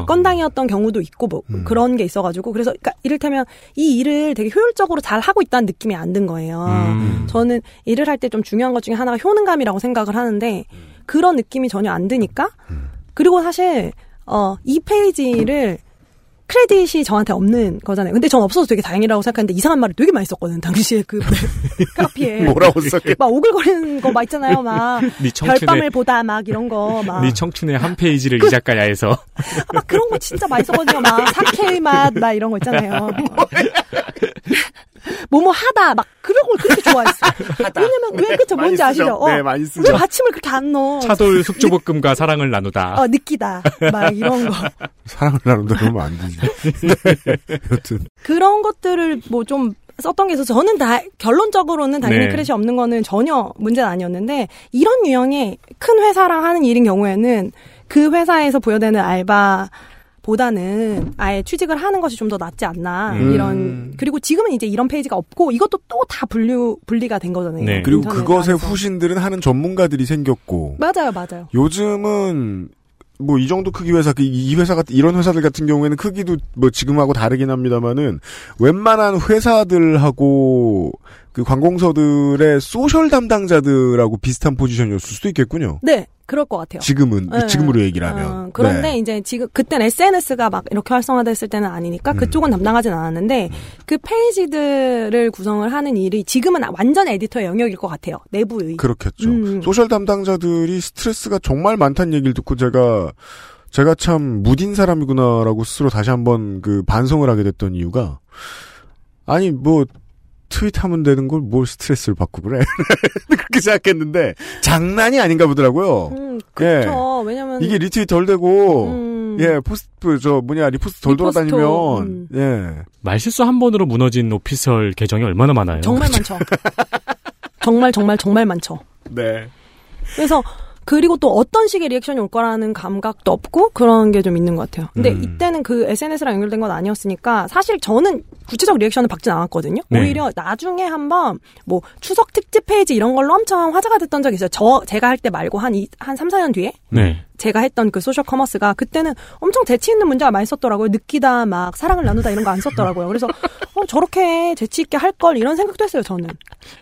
네, 건당이었던 경우도 있고 뭐 음. 그런 게 있어가지고 그래서 그러니까 이를테면 이 일을 되게 효율적으로 잘 하고 있다는 느낌이 안 든 거예요. 음. 저는 일을 할 때 좀 중요한 것 중에 하나가 효능감이라고 생각을 하는데 그런 느낌이 전혀 안 드니까 그리고 사실 어 이 페이지를 크레딧이 저한테 없는 거잖아요. 근데 전 없어서 되게 다행이라고 생각하는데 이상한 말을 되게 많이 썼거든. 당시에 그 <laughs> 카피에 뭐라고 썼게? 막 오글거리는 거 막 있잖아요. 막 <laughs> 네 별밤을 보다 막 이런 거 <laughs> 막. 네 청춘의 한 페이지를 이 작가야에서 아, 막 그런 거 진짜 많이 써거든요. 막 사케 맛, 막 이런 거 있잖아요. 뭐뭐 하다, 막 그런 걸 그렇게 좋아했어. <laughs> 왜냐면 왜 그쵸 뭔지 쓰죠. 아시죠? 어, 네, 많이 쓰죠. 왜 받침을 그렇게 안 넣어? 차돌 숙주볶음과 사랑을 나누다. 어 느끼다, 막 이런 거. <laughs> 사랑을 나눈다 그러면 안 되지. <laughs> 네. 여튼. 그런 것들을 뭐 좀 썼던 게 있어서 저는 다 결론적으로는 당연히 네. 크래시 없는 거는 전혀 문제는 아니었는데 이런 유형의 큰 회사랑 하는 일인 경우에는 그 회사에서 부여되는 알바 보다는 아예 취직을 하는 것이 좀 더 낫지 않나 음. 이런 그리고 지금은 이제 이런 페이지가 없고 이것도 또 다 분류 분리가 된 거잖아요. 네. 그리고 그것의 안에서. 후신들은 하는 전문가들이 생겼고. 맞아요, 맞아요. 요즘은 뭐 이 정도 크기 회사 그이 회사 같은 이런 회사들 같은 경우에는 크기도 뭐 지금하고 다르긴 합니다만은 웬만한 회사들하고 그 관공서들의 소셜 담당자들하고 비슷한 포지션이었을 수도 있겠군요. 네, 그럴 것 같아요. 지금은 네. 지금으로 얘기를 하면. 어, 그런데 네. 이제 지금 그땐 SNS가 막 이렇게 활성화됐을 때는 음. 아니니까 그쪽은 담당하진 않았는데 그 페이지들을 구성을 하는 일이 지금은 완전 에디터의 영역일 것 같아요. 내부의. 그렇겠죠. 음. 소셜 담당자들이 스트레스가 정말 많다는 얘기를 듣고 제가 제가 참 무딘 사람이구나라고 스스로 다시 한번 그 반성을 하게 됐던 이유가 아니 뭐 트윗하면 되는 걸 뭘 스트레스를 받고 그래 <laughs> 그렇게 생각했는데 장난이 아닌가 보더라고요. 음, 그렇죠. 왜냐면 이게 리트윗 덜 되고 음. 예 post 저 뭐냐 repost 덜 repost, 돌아다니면 음. 예 말실수 한 번으로 무너진 official 계정이 얼마나 많아요. 정말 많죠. 정말 정말 정말 많죠. 네. 그래서 그리고 또 어떤 식의 reaction이 올 거라는 감각도 없고 그런 게 좀 있는 것 같아요. 근데 음. 이때는 그 SNS랑 연결된 건 아니었으니까 사실 저는 구체적 reaction을 받진 않았거든요. 네. 오히려 나중에 한번 뭐 추석 특집 페이지 이런 걸로 엄청 화제가 됐던 적이 있어요. 저 제가 할 때 말고 한, 이, 한 3, 4년 뒤에 네. 제가 했던 그 소셜 커머스가 그때는 엄청 재치 있는 문자가 많이 썼더라고요. 느끼다, 막 사랑을 나누다 이런 거 안 썼더라고요. 그래서 어, 저렇게 재치 있게 할 걸 이런 생각도 했어요. 저는.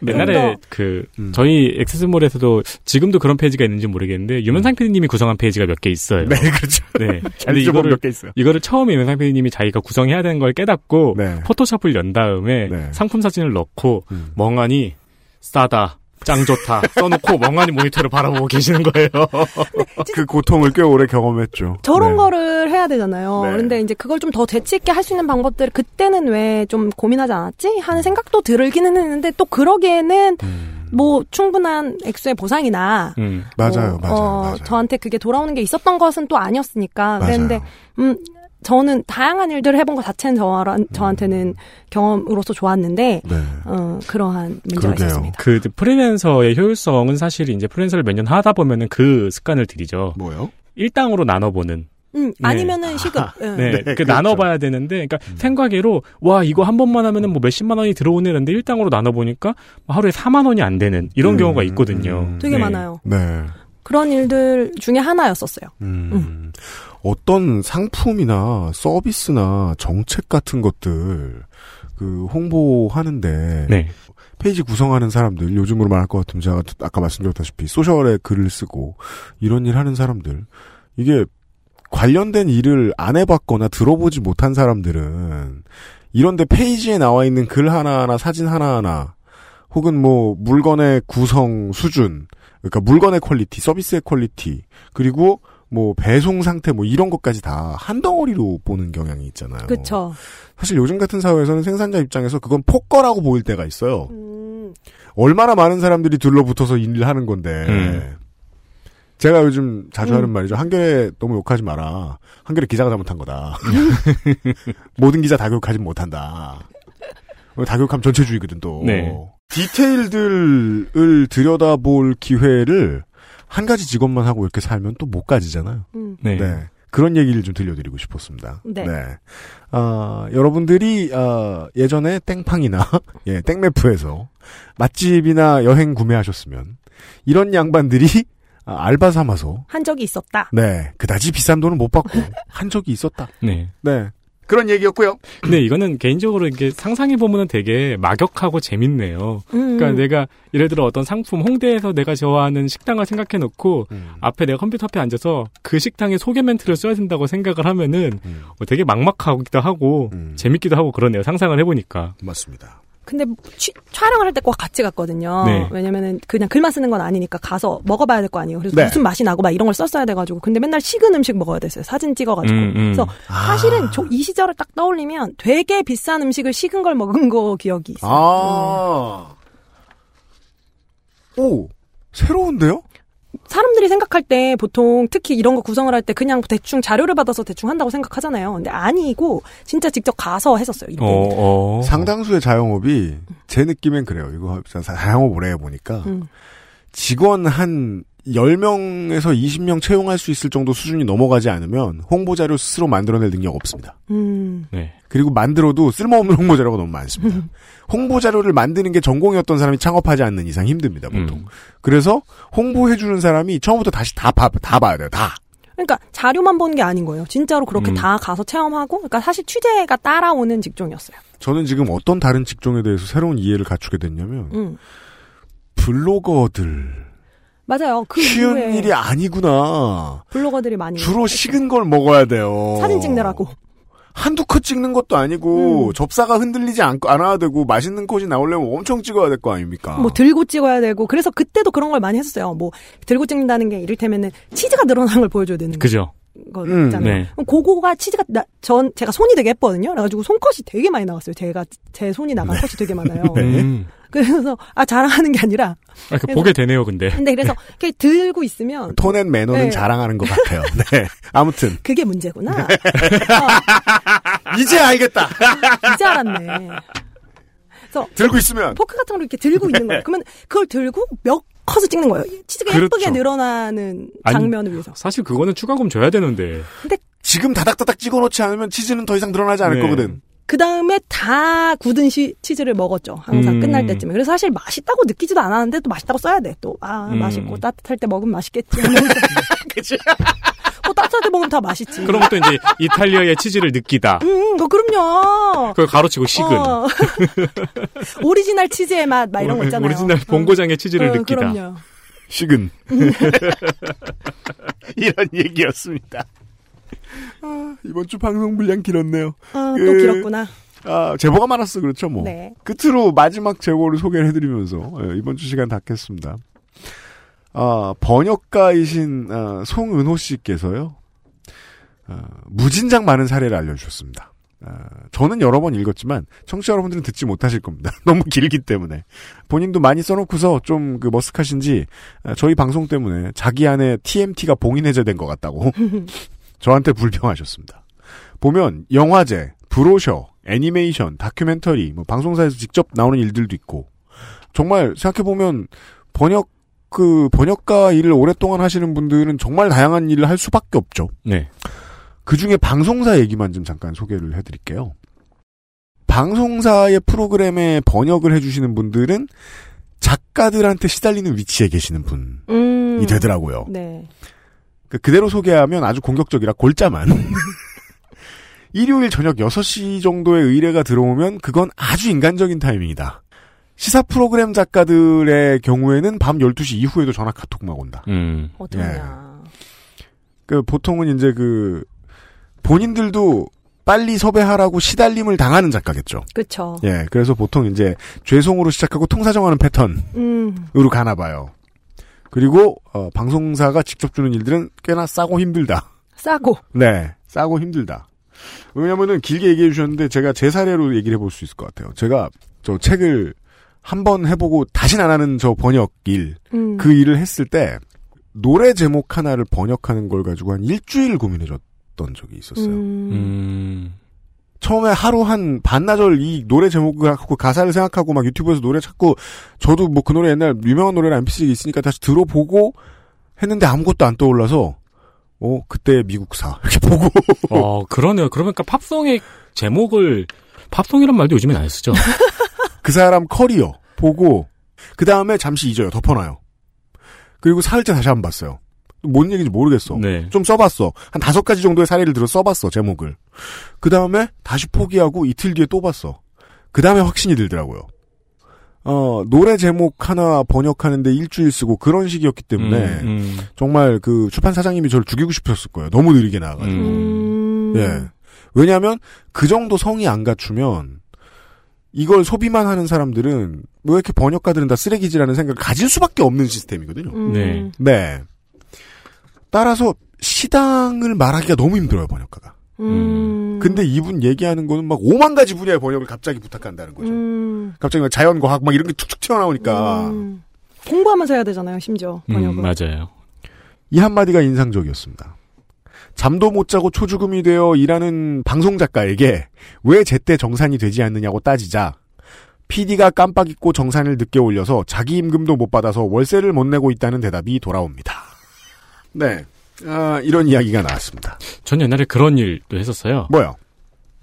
옛날에 그 저희 액세스몰에서도 지금도 그런 페이지가 있는지 모르겠는데 유면상 PD님이 구성한 페이지가 몇 개 있어요. 네, 그렇죠. 네. 잘 <laughs> 근데 이거를 몇개 있어요. 이거를 처음에 유면상 PD님이 자기가 구성해야 되는 걸 깨닫고 네. 포토샵을 연 다음에 상품 사진을 넣고 음. 멍하니 싸다. 짱 좋다. 써놓고 멍하니 모니터를 바라보고 계시는 거예요. <laughs> 그 고통을 꽤 오래 경험했죠. 저런 네. 거를 해야 되잖아요. 네. 그런데 이제 그걸 좀 더 재치 있게 할 수 있는 방법들 그때는 왜 좀 고민하지 않았지 하는 생각도 들기는 했는데 또 그러기에는 뭐 충분한 액수의 보상이나 음. 맞아요, 뭐, 맞아요, 어, 맞아요. 저한테 그게 돌아오는 게 있었던 것은 또 아니었으니까 맞아요. 그랬는데 음 저는 다양한 일들을 해본 것 자체는 저, 저한테는 경험으로서 좋았는데 네. 어, 그러한 문제가 있었습니다. 그 프리랜서의 효율성은 사실 이제 프리랜서를 몇 년 하다 보면은 그 습관을 들이죠. 뭐요? 일당으로 나눠보는. 음, 네. 아니면은 시급. 예. 네, 그 그렇죠. 나눠봐야 되는데, 그러니까 음. 생각외로 와 이거 한 번만 하면은 뭐 몇십만 원이 들어오는데 일당으로 나눠보니까 하루에 4만 원이 안 되는 이런 음, 경우가 있거든요. 되게 네. 많아요. 네. 그런 일들 중에 하나였었어요. 음. 어떤 상품이나 서비스나 정책 같은 것들 그 홍보하는데 네. 페이지 구성하는 사람들 요즘으로 말할 것 같으면 제가 아까 말씀드렸다시피 소셜에 글을 쓰고 이런 일 하는 사람들 이게 관련된 일을 안 해봤거나 들어보지 못한 사람들은 이런데 페이지에 나와 있는 글 하나하나 사진 하나하나 혹은 뭐 물건의 구성 수준 그러니까 물건의 quality 서비스의 quality 그리고 뭐 배송 상태 뭐 이런 것까지 다 한 덩어리로 보는 경향이 있잖아요. 그렇죠. 사실 요즘 같은 사회에서는 생산자 입장에서 그건 폭거라고 보일 때가 있어요. 얼마나 많은 사람들이 둘러붙어서 일을 하는 건데. 음. 제가 요즘 자주 음. 하는 말이죠. 한겨레 너무 욕하지 마라. 한겨레 기자가 잘못한 거다. <laughs> 모든 기자 다 교육하지 못한다. 다 교육하면 전체주의거든 또. 네. 디테일들을 들여다볼 기회를 한 가지 직업만 하고 이렇게 살면 또 못 가지잖아요. 음. 네. 그런 얘기를 좀 들려드리고 싶었습니다. 네. 아, 여러분들이, 아, 예전에 땡팡이나, <laughs> 예, 땡매프에서 맛집이나 여행 구매하셨으면 이런 양반들이 아, 알바 삼아서 한 적이 있었다. 네 그다지 비싼 돈은 못 받고 <laughs> 한 적이 있었다. 네. 네 그런 얘기였고요. 근데 이거는 개인적으로 이렇게 상상해 보면은 되게 막역하고 재밌네요. 음. 그러니까 내가 예를 들어 어떤 상품 홍대에서 내가 좋아하는 식당을 생각해 놓고 음. 앞에 내가 컴퓨터 앞에 앉아서 그 식당의 소개 멘트를 써야 된다고 생각을 하면은 음. 어, 되게 막막하기도 하고 재밌기도 하고 그러네요. 상상을 해 보니까. 맞습니다. 근데 취- 촬영을 할 때 꼭 같이 갔거든요. 네. 왜냐면은 그냥 글만 쓰는 건 아니니까 가서 먹어봐야 될 거 아니에요. 그래서 네. 무슨 맛이 나고 막 이런 걸 썼어야 돼가지고. 근데 맨날 식은 음식 먹어야 됐어요. 사진 찍어가지고. 음, 음. 그래서 사실은 저 이 시절을 딱 떠올리면 되게 비싼 음식을 식은 걸 먹은 거 기억이 있어요. 아. 오, 새로운데요? 사람들이 생각할 때 보통 특히 이런 거 구성을 할 때 그냥 대충 자료를 받아서 대충 한다고 생각하잖아요. 근데 아니고 진짜 직접 가서 했었어요. 이렇게. 어. 상당수의 자영업이 제 느낌엔 그래요. 이거 자- 자영업 오래 해보니까 음. 직원 한 10명에서 20명 채용할 수 있을 정도 수준이 넘어가지 않으면 홍보자료 스스로 만들어낼 능력 없습니다. 음. 네. 그리고 만들어도 쓸모없는 홍보자료가 너무 많습니다. 홍보자료를 만드는 게 전공이었던 사람이 창업하지 않는 이상 힘듭니다, 보통. 그래서 홍보해주는 사람이 처음부터 다시 다, 봐, 다 봐야 돼요, 다. 그러니까 자료만 보는 게 아닌 거예요. 진짜로 그렇게 음. 다 가서 체험하고, 그러니까 사실 취재가 따라오는 직종이었어요. 저는 지금 어떤 다른 직종에 대해서 새로운 이해를 갖추게 됐냐면, 음. 블로거들. 맞아요. 그 쉬운 이후에 일이 아니구나. 블로거들이 많이 주로 식은 걸 먹어야 돼요. 사진 찍느라고. 한두 컷 찍는 것도 아니고, 접사가 흔들리지 않, 않아야 되고, 맛있는 컷이 나오려면 엄청 찍어야 될 거 아닙니까? 뭐 들고 찍어야 되고 그래서 그때도 그런 걸 많이 했었어요. 뭐 들고 찍는다는 게 이를테면은 치즈가 늘어나는 걸 보여줘야 되는 그죠. 거 음, 있잖아요. 네. 그거가 치즈가 나, 전 제가 손이 되게 예뻐거든요. 그래가지고 손컷이 되게 많이 나왔어요. 제가 제 손이 나간 컷이 되게 <laughs> 많아요. 음. 그래서 아 자랑하는 게 아니라 아, 그 보게 되네요, 근데. 근데 그래서 이렇게 들고 있으면 <laughs> 톤앤 매너는 네. 자랑하는 것 같아요. 네. 아무튼. <laughs> 그게 문제구나. 이제 알겠다. <laughs> 이제 알았네. 그래서 들고 있으면. 포크 같은 걸 이렇게 들고 있는 거예요. 그러면 그걸 들고 몇 컷을 찍는 거예요. 치즈가 예쁘게 그렇죠. 늘어나는 아니, 장면을 위해서. 사실 그거는 추가금 줘야 되는데. 지금 다닥다닥 찍어놓지 않으면 치즈는 더 이상 늘어나지 않을 네. 거거든. 그 다음에 다 굳은 시, 치즈를 먹었죠. 항상 음. 끝날 때쯤에. 그래서 사실 맛있다고 느끼지도 않았는데 또 맛있다고 써야 돼. 또, 아, 음. 맛있고 따뜻할 때 먹으면 맛있겠지. <laughs> 그치. 뭐 따뜻할 때 먹으면 다 맛있지. 그러면 또 이제 이탈리아의 치즈를 느끼다. 음, 뭐 그럼요. 그걸 가로치고 식은. 어. <laughs> 오리지널 치즈의 맛, 막 이런 거 있잖아요. 오리지널 본고장의 치즈를 어, 느끼다. 그럼요. 식은. <laughs> 이런 얘기였습니다. 아, 이번 주 방송 분량 길었네요. 아, 그, 또 길었구나. 아, 제보가 많았어, 그렇죠, 뭐. 네. 끝으로 마지막 제보를 소개를 해드리면서, 예, 이번 주 시간 닫겠습니다. 아, 번역가이신, 아, 송은호 씨께서요, 아, 무진장 많은 사례를 알려주셨습니다. 아, 저는 여러 번 읽었지만, 청취자 여러분들은 듣지 못하실 겁니다. <laughs> 너무 길기 때문에. 본인도 많이 써놓고서 좀 그 머쓱하신지, 아, 저희 방송 때문에 자기 안에 TMT가 봉인해제된 것 같다고 <laughs> 저한테 불평하셨습니다. 보면 영화제, 브로셔, 애니메이션, 다큐멘터리, 뭐 방송사에서 직접 나오는 일들도 있고 정말 생각해 보면 번역 그 번역가 일을 오랫동안 하시는 분들은 정말 다양한 일을 할 수밖에 없죠. 네. 그 중에 방송사 얘기만 좀 잠깐 소개를 해드릴게요. 방송사의 프로그램에 번역을 해주시는 분들은 작가들한테 시달리는 위치에 계시는 분이 음. 되더라고요. 네. 그 그대로 소개하면 아주 공격적이라 골자만. <laughs> 일요일 저녁 6시 정도의 의뢰가 들어오면 그건 아주 인간적인 타이밍이다. 시사 프로그램 작가들의 경우에는 밤 12시 이후에도 전화 카톡 막 온다. 음. 어떡하냐. 그 보통은 이제 그 본인들도 빨리 섭외하라고 시달림을 당하는 작가겠죠. 그쵸. 예, 그래서 보통 이제 죄송으로 시작하고 통사정하는 패턴으로 음. 가나 봐요. 그리고 어, 방송사가 직접 주는 일들은 꽤나 싸고 힘들다. 싸고. 네, 싸고 힘들다. 왜냐면은 길게 얘기해 주셨는데 제가 제 사례로 얘기를 해볼 수 있을 것 같아요. 제가 저 책을 한 번 해보고 다신 안 하는 저 번역 일, 음. 그 일을 했을 때 노래 제목 하나를 번역하는 걸 가지고 한 일주일 고민해줬던 적이 있었어요. 음. 처음에 하루 한 반나절 이 노래 제목을 갖고 가사를 생각하고 막 유튜브에서 노래 찾고 저도 뭐 그 노래 옛날 유명한 노래라 MP3가 있으니까 다시 들어보고 했는데 아무것도 안 떠올라서 어 그때 미국사 <laughs> 이렇게 보고 어, 그러네요. 그러니까 팝송의 제목을 팝송이란 말도 요즘엔 안 쓰죠. <laughs> 그 사람 커리어 보고 그 다음에 잠시 잊어요. 덮어놔요. 그리고 사흘째 다시 한 번 봤어요. 뭔 얘기인지 모르겠어. 네. 좀 써봤어. 한 다섯 가지 정도의 사례를 들어 써봤어, 제목을. 그 다음에 다시 포기하고 이틀 뒤에 또 봤어. 그 다음에 확신이 들더라고요. 어, 노래 제목 하나 번역하는데 일주일 쓰고 그런 식이었기 때문에 음, 음. 정말 그 출판 사장님이 저를 죽이고 싶었을 거예요. 너무 느리게 나와가지고. 음. 예. 왜냐하면 그 정도 성이 안 갖추면 이걸 소비만 하는 사람들은 왜 이렇게 번역가들은 다 쓰레기지라는 생각을 가질 수밖에 없는 시스템이거든요. 음. 네. 네. 따라서 시당을 말하기가 너무 힘들어요 번역가가. 음. 근데 이분 얘기하는 거는 막 5만 가지 분야의 번역을 갑자기 부탁한다는 거죠. 음. 갑자기 막 자연과학 막 이런 게 툭툭 튀어나오니까 음. 공부하면서 해야 되잖아요, 심지어 번역을. 음, 맞아요. 이 한마디가 인상적이었습니다. 잠도 못 자고 초주금이 되어 일하는 방송 작가에게 왜 제때 정산이 되지 않느냐고 따지자 PD가 깜빡 잊고 정산을 늦게 올려서 자기 임금도 못 받아서 월세를 못 내고 있다는 대답이 돌아옵니다. 네. 아, 이런 이야기가 나왔습니다. 전 옛날에 그런 일도 했었어요. 뭐요?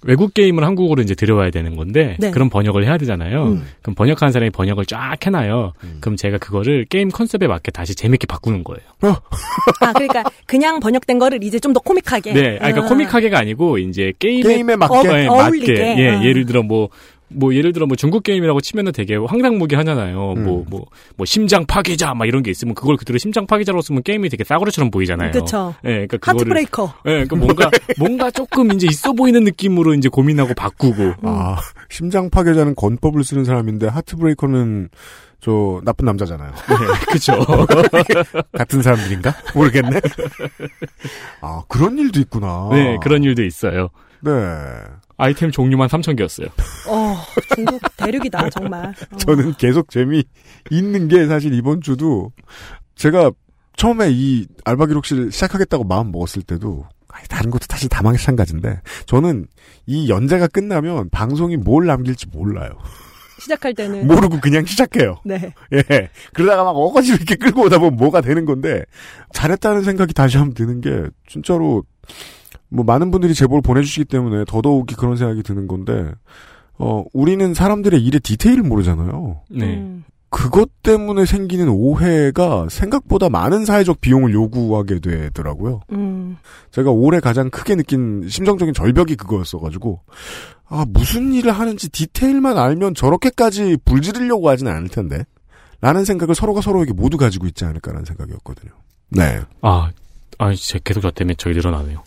외국 게임을 한국어로 이제 들여와야 되는 건데 네. 그런 번역을 해야 되잖아요. 음. 그럼 번역하는 사람이 번역을 쫙 해놔요. 그럼 제가 그거를 게임 컨셉에 맞게 다시 재밌게 바꾸는 거예요. <laughs> 아, 그러니까 그냥 번역된 거를 이제 좀 더 코믹하게. 네, 아니, 그러니까 아. 코믹하게가 아니고 이제 게임에, 게임에 맞게? 어. 예, 맞게. 예, 아. 예를 들어 뭐. 뭐 예를 들어 뭐 중국 게임이라고 치면은 되게 황당무계 하잖아요. 음. 뭐 뭐 뭐 심장 파괴자 막 이런 게 있으면 그걸 그대로 심장 파괴자로 쓰면 게임이 되게 싸구려처럼 보이잖아요. 그쵸. 예, 그러니까 그거를 heartbreaker. 예, 그러니까 뭔가 <laughs> 뭔가 조금 이제 있어 보이는 느낌으로 이제 고민하고 바꾸고. 아, 심장 파괴자는 권법을 쓰는 사람인데 heart breaker는 저 나쁜 남자잖아요. <laughs> 네, 그쵸. <laughs> 같은 사람들인가? 모르겠네. 아, 그런 일도 있구나. 네, 그런 일도 있어요. 네. 아이템 종류만 3,000개였어요. 어, 중국 대륙이다, <laughs> 정말. 어. 저는 계속 재미 있는 게 사실 이번 주도 제가 처음에 이 알바 기록실 시작하겠다고 마음 먹었을 때도 아니, 다른 것도 사실 다 마찬가지인데 저는 이 연재가 끝나면 방송이 뭘 남길지 몰라요. 시작할 때는. 모르고 그냥 시작해요. 네. 예. 그러다가 막 어거지 이렇게 끌고 오다 보면 뭐가 되는 건데, 잘했다는 생각이 다시 한번 드는 게, 진짜로, 뭐, 많은 분들이 제보를 보내주시기 때문에 더더욱이 그런 생각이 드는 건데, 어, 우리는 사람들의 일의 디테일을 모르잖아요. 네. 음. 그것 때문에 생기는 오해가 생각보다 많은 사회적 비용을 요구하게 되더라고요. 음. 제가 올해 가장 크게 느낀 심정적인 절벽이 그거였어가지고, 아, 무슨 일을 하는지 디테일만 알면 저렇게까지 불지르려고 하진 않을 텐데. 라는 생각을 서로가 서로에게 모두 가지고 있지 않을까라는 생각이었거든요. 네. 아, 아, 진짜 계속 저 때문에 저희 늘어나네요.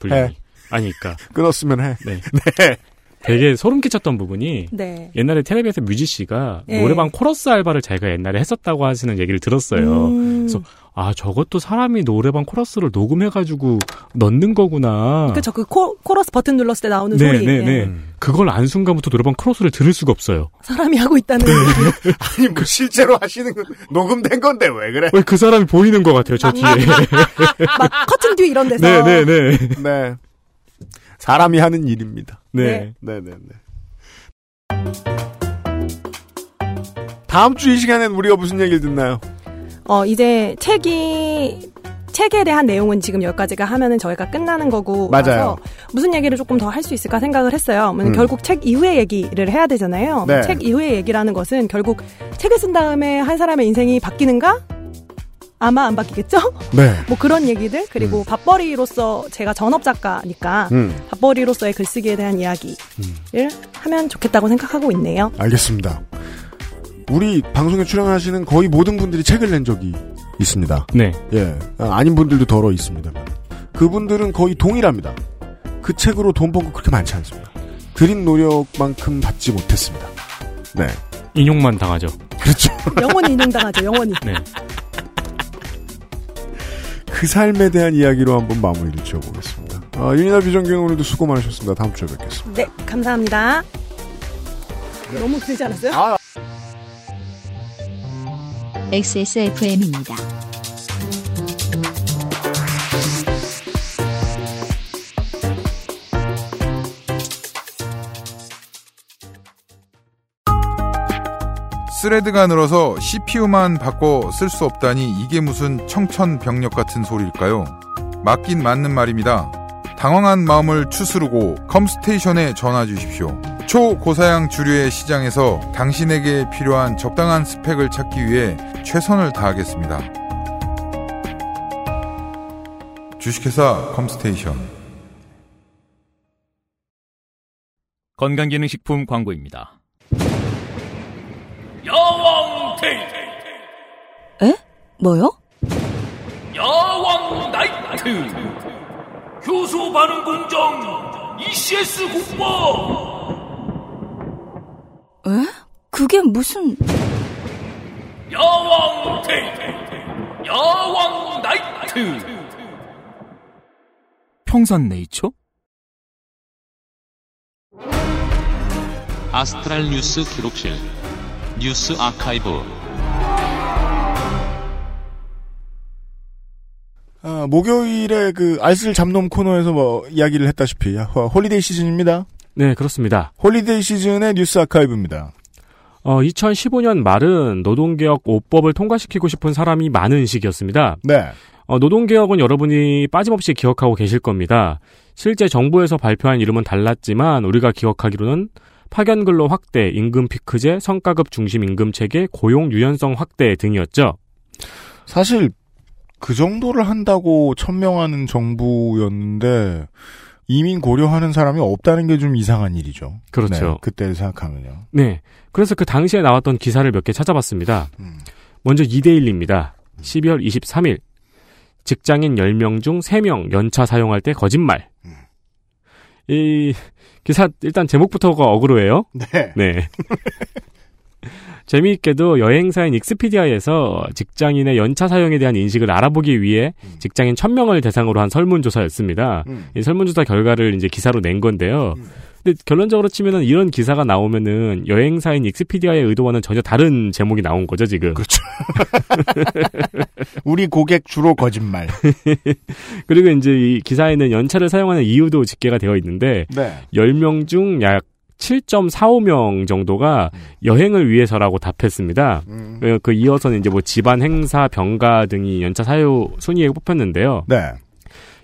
분량이. 해. 아니, 그니까. 끊었으면 해. 네. <laughs> 네. 되게 소름 끼쳤던 부분이 네. 옛날에 텔레비에서 뮤지 씨가 네. 노래방 코러스 알바를 자기가 옛날에 했었다고 하시는 얘기를 들었어요. 음. 그래서 아 저것도 사람이 노래방 코러스를 녹음해가지고 넣는 거구나. 그쵸, 그 코, 코러스 버튼 눌렀을 때 나오는 네, 소리. 네, 네. 예. 그걸 안 순간부터 노래방 코러스를 들을 수가 없어요. 사람이 하고 있다는. 네. <laughs> 아니, 뭐, 실제로 하시는 건 녹음된 건데 왜 그래? 왜 그 사람이 보이는 것 같아요, 저 뒤에. <laughs> 막 커튼 뒤 이런 데서. 네, 네, 네. 네. 사람이 하는 일입니다. 네. 네, 네, 네. 다음 주 이 시간엔 우리가 무슨 얘기를 듣나요? 어, 이제 책이, 책에 대한 내용은 지금 여기까지가 하면은 저희가 끝나는 거고. 맞아요. 무슨 얘기를 조금 더 할 수 있을까 생각을 했어요. 음. 음. 결국 책 이후의 얘기를 해야 되잖아요. 네. 책 이후의 얘기라는 것은 결국 책을 쓴 다음에 한 사람의 인생이 바뀌는가? 아마 안 바뀌겠죠? <laughs> 네. 뭐 그런 얘기들 그리고 밥벌이로서 제가 전업 작가니까 음. 밥벌이로서의 글쓰기에 대한 이야기를 하면 좋겠다고 생각하고 있네요. 알겠습니다. 우리 방송에 출연하시는 거의 모든 분들이 책을 낸 적이 있습니다. 네. 예. 아, 아닌 분들도 덜어 있습니다만. 그분들은 거의 동일합니다. 그 책으로 돈 번 거 그렇게 많지 않습니다. 들인 노력만큼 받지 못했습니다. 네. 인용만 당하죠. 그렇죠. 영원히 인용당하죠. 영원히. 네. 그 삶에 대한 이야기로 한번 마무리를 지어보겠습니다. 아, 윤이나 비정규는 오늘도 수고 많으셨습니다. 다음 주에 뵙겠습니다. 네, 감사합니다. 너무 길지 않았어요? XSFM입니다. 스레드가 늘어서 CPU만 바꿔 쓸 수 없다니 이게 무슨 청천벽력 같은 소리일까요? 맞긴 맞는 말입니다. 당황한 마음을 추스르고 컴스테이션에 전화 주십시오. 초고사양 주류의 시장에서 당신에게 필요한 적당한 스펙을 찾기 위해 최선을 다하겠습니다. 주식회사 컴스테이션 건강기능식품 광고입니다. 에? 뭐요? 야왕 나이트 효소 반응 공정 ECS 국보 에? 그게 무슨... 야왕 데이 야왕 나이트 평산 네이처? 아스트랄 뉴스 기록실 뉴스 아카이브 아, 목요일에 그 알쓸 잡놈 코너에서 뭐 이야기를 했다시피 호- 홀리데이 시즌입니다. 네, 그렇습니다. holiday season의 뉴스 archive입니다. 어, 2015년 말은 노동개혁 5법을 통과시키고 싶은 사람이 많은 시기였습니다. 네. 어, 노동개혁은 여러분이 빠짐없이 기억하고 계실 겁니다. 실제 정부에서 발표한 이름은 달랐지만 우리가 기억하기로는 파견 근로 확대, 임금 피크제, 성과급 중심 임금 체계, 고용 유연성 확대 등이었죠. 사실 그 정도를 한다고 천명하는 정부였는데 이민 고려하는 사람이 없다는 게 좀 이상한 일이죠. 그렇죠. 네, 그때를 생각하면요. 네. 그래서 그 당시에 나왔던 기사를 몇 개 찾아봤습니다. 음. 먼저 이데일리입니다. 12월 23일. 직장인 10명 중 3명 연차 사용할 때 거짓말. 음. 이 기사 일단 제목부터가 어그로예요. 네. 네. <laughs> 재미있게도 여행사인 익스피디아에서 직장인의 연차 사용에 대한 인식을 알아보기 위해 직장인 1000명을 대상으로 한 설문조사였습니다. 음. 이 설문조사 결과를 이제 기사로 낸 건데요. 근데 결론적으로 치면은 이런 기사가 나오면은 여행사인 익스피디아의 의도와는 전혀 다른 제목이 나온 거죠, 지금. 그렇죠. <laughs> 우리 고객 주로 거짓말. <laughs> 그리고 이제 이 기사에는 연차를 사용하는 이유도 집계가 되어 있는데 네. 10명 중 약 7.45명 정도가 여행을 위해서라고 답했습니다. 음. 그- 그 이어서는 이제 뭐 집안 행사, 병가 등이 연차 사유 순위에 뽑혔는데요. 네.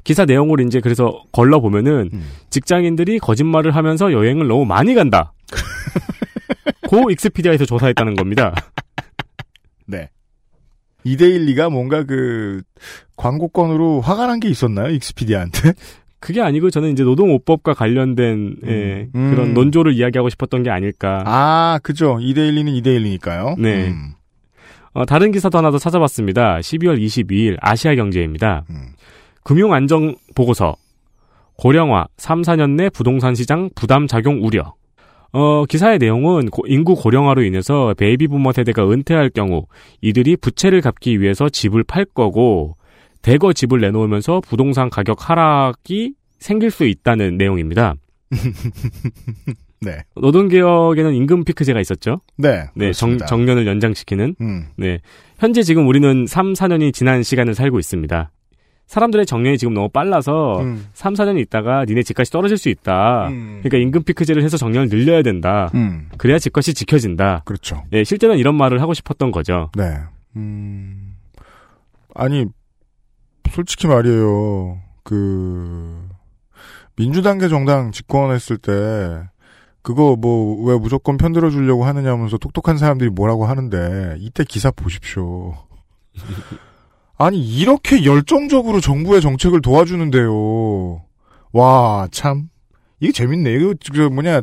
기사 내용을 이제 그래서 걸러 보면은 음. 직장인들이 거짓말을 하면서 여행을 너무 많이 간다. <laughs> 고 익스피디아에서 조사했다는 겁니다. 네. 이데일리가 뭔가 그 광고건으로 화가 난 게 있었나요? 익스피디아한테? <laughs> 그게 아니고 저는 이제 노동오법과 관련된 예, 음. 그런 논조를 이야기하고 싶었던 게 아닐까. 아, 그죠. 이데일리는 이데일리니까요. 네. 음. 어, 다른 기사도 하나 더 찾아봤습니다. 12월 22일 아시아경제입니다. 음. 금융안정보고서 고령화 3, 4년 내 부동산 시장 부담 작용 우려. 어, 기사의 내용은 고- 인구 고령화로 인해서 베이비 부머 세대가 은퇴할 경우 이들이 부채를 갚기 위해서 집을 팔 거고 대거 집을 내놓으면서 부동산 가격 하락이 생길 수 있다는 내용입니다. <laughs> 네. 노동개혁에는 임금 피크제가 있었죠. 네. 네, 정. 정년을 연장시키는. 음. 네. 현재 지금 우리는 3, 4년이 지난 시간을 살고 있습니다. 사람들의 정년이 지금 너무 빨라서 음. 3, 4년 있다가 니네 집값이 떨어질 수 있다. 음. 그러니까 임금 피크제를 해서 정년을 늘려야 된다. 음. 그래야 집값이 지켜진다. 그렇죠. 네, 실제는 이런 말을 하고 싶었던 거죠. 네. 음. 아니, 솔직히 말이에요. 그, 민주당계 정당 집권했을 때, 그거 뭐, 왜 무조건 편들어 주려고 하느냐 하면서 똑똑한 사람들이 뭐라고 하는데, 이때 기사 보십시오. <laughs> 아니, 이렇게 열정적으로 정부의 정책을 도와주는데요. 와, 참. 이게 재밌네. 이거, 그, 뭐냐,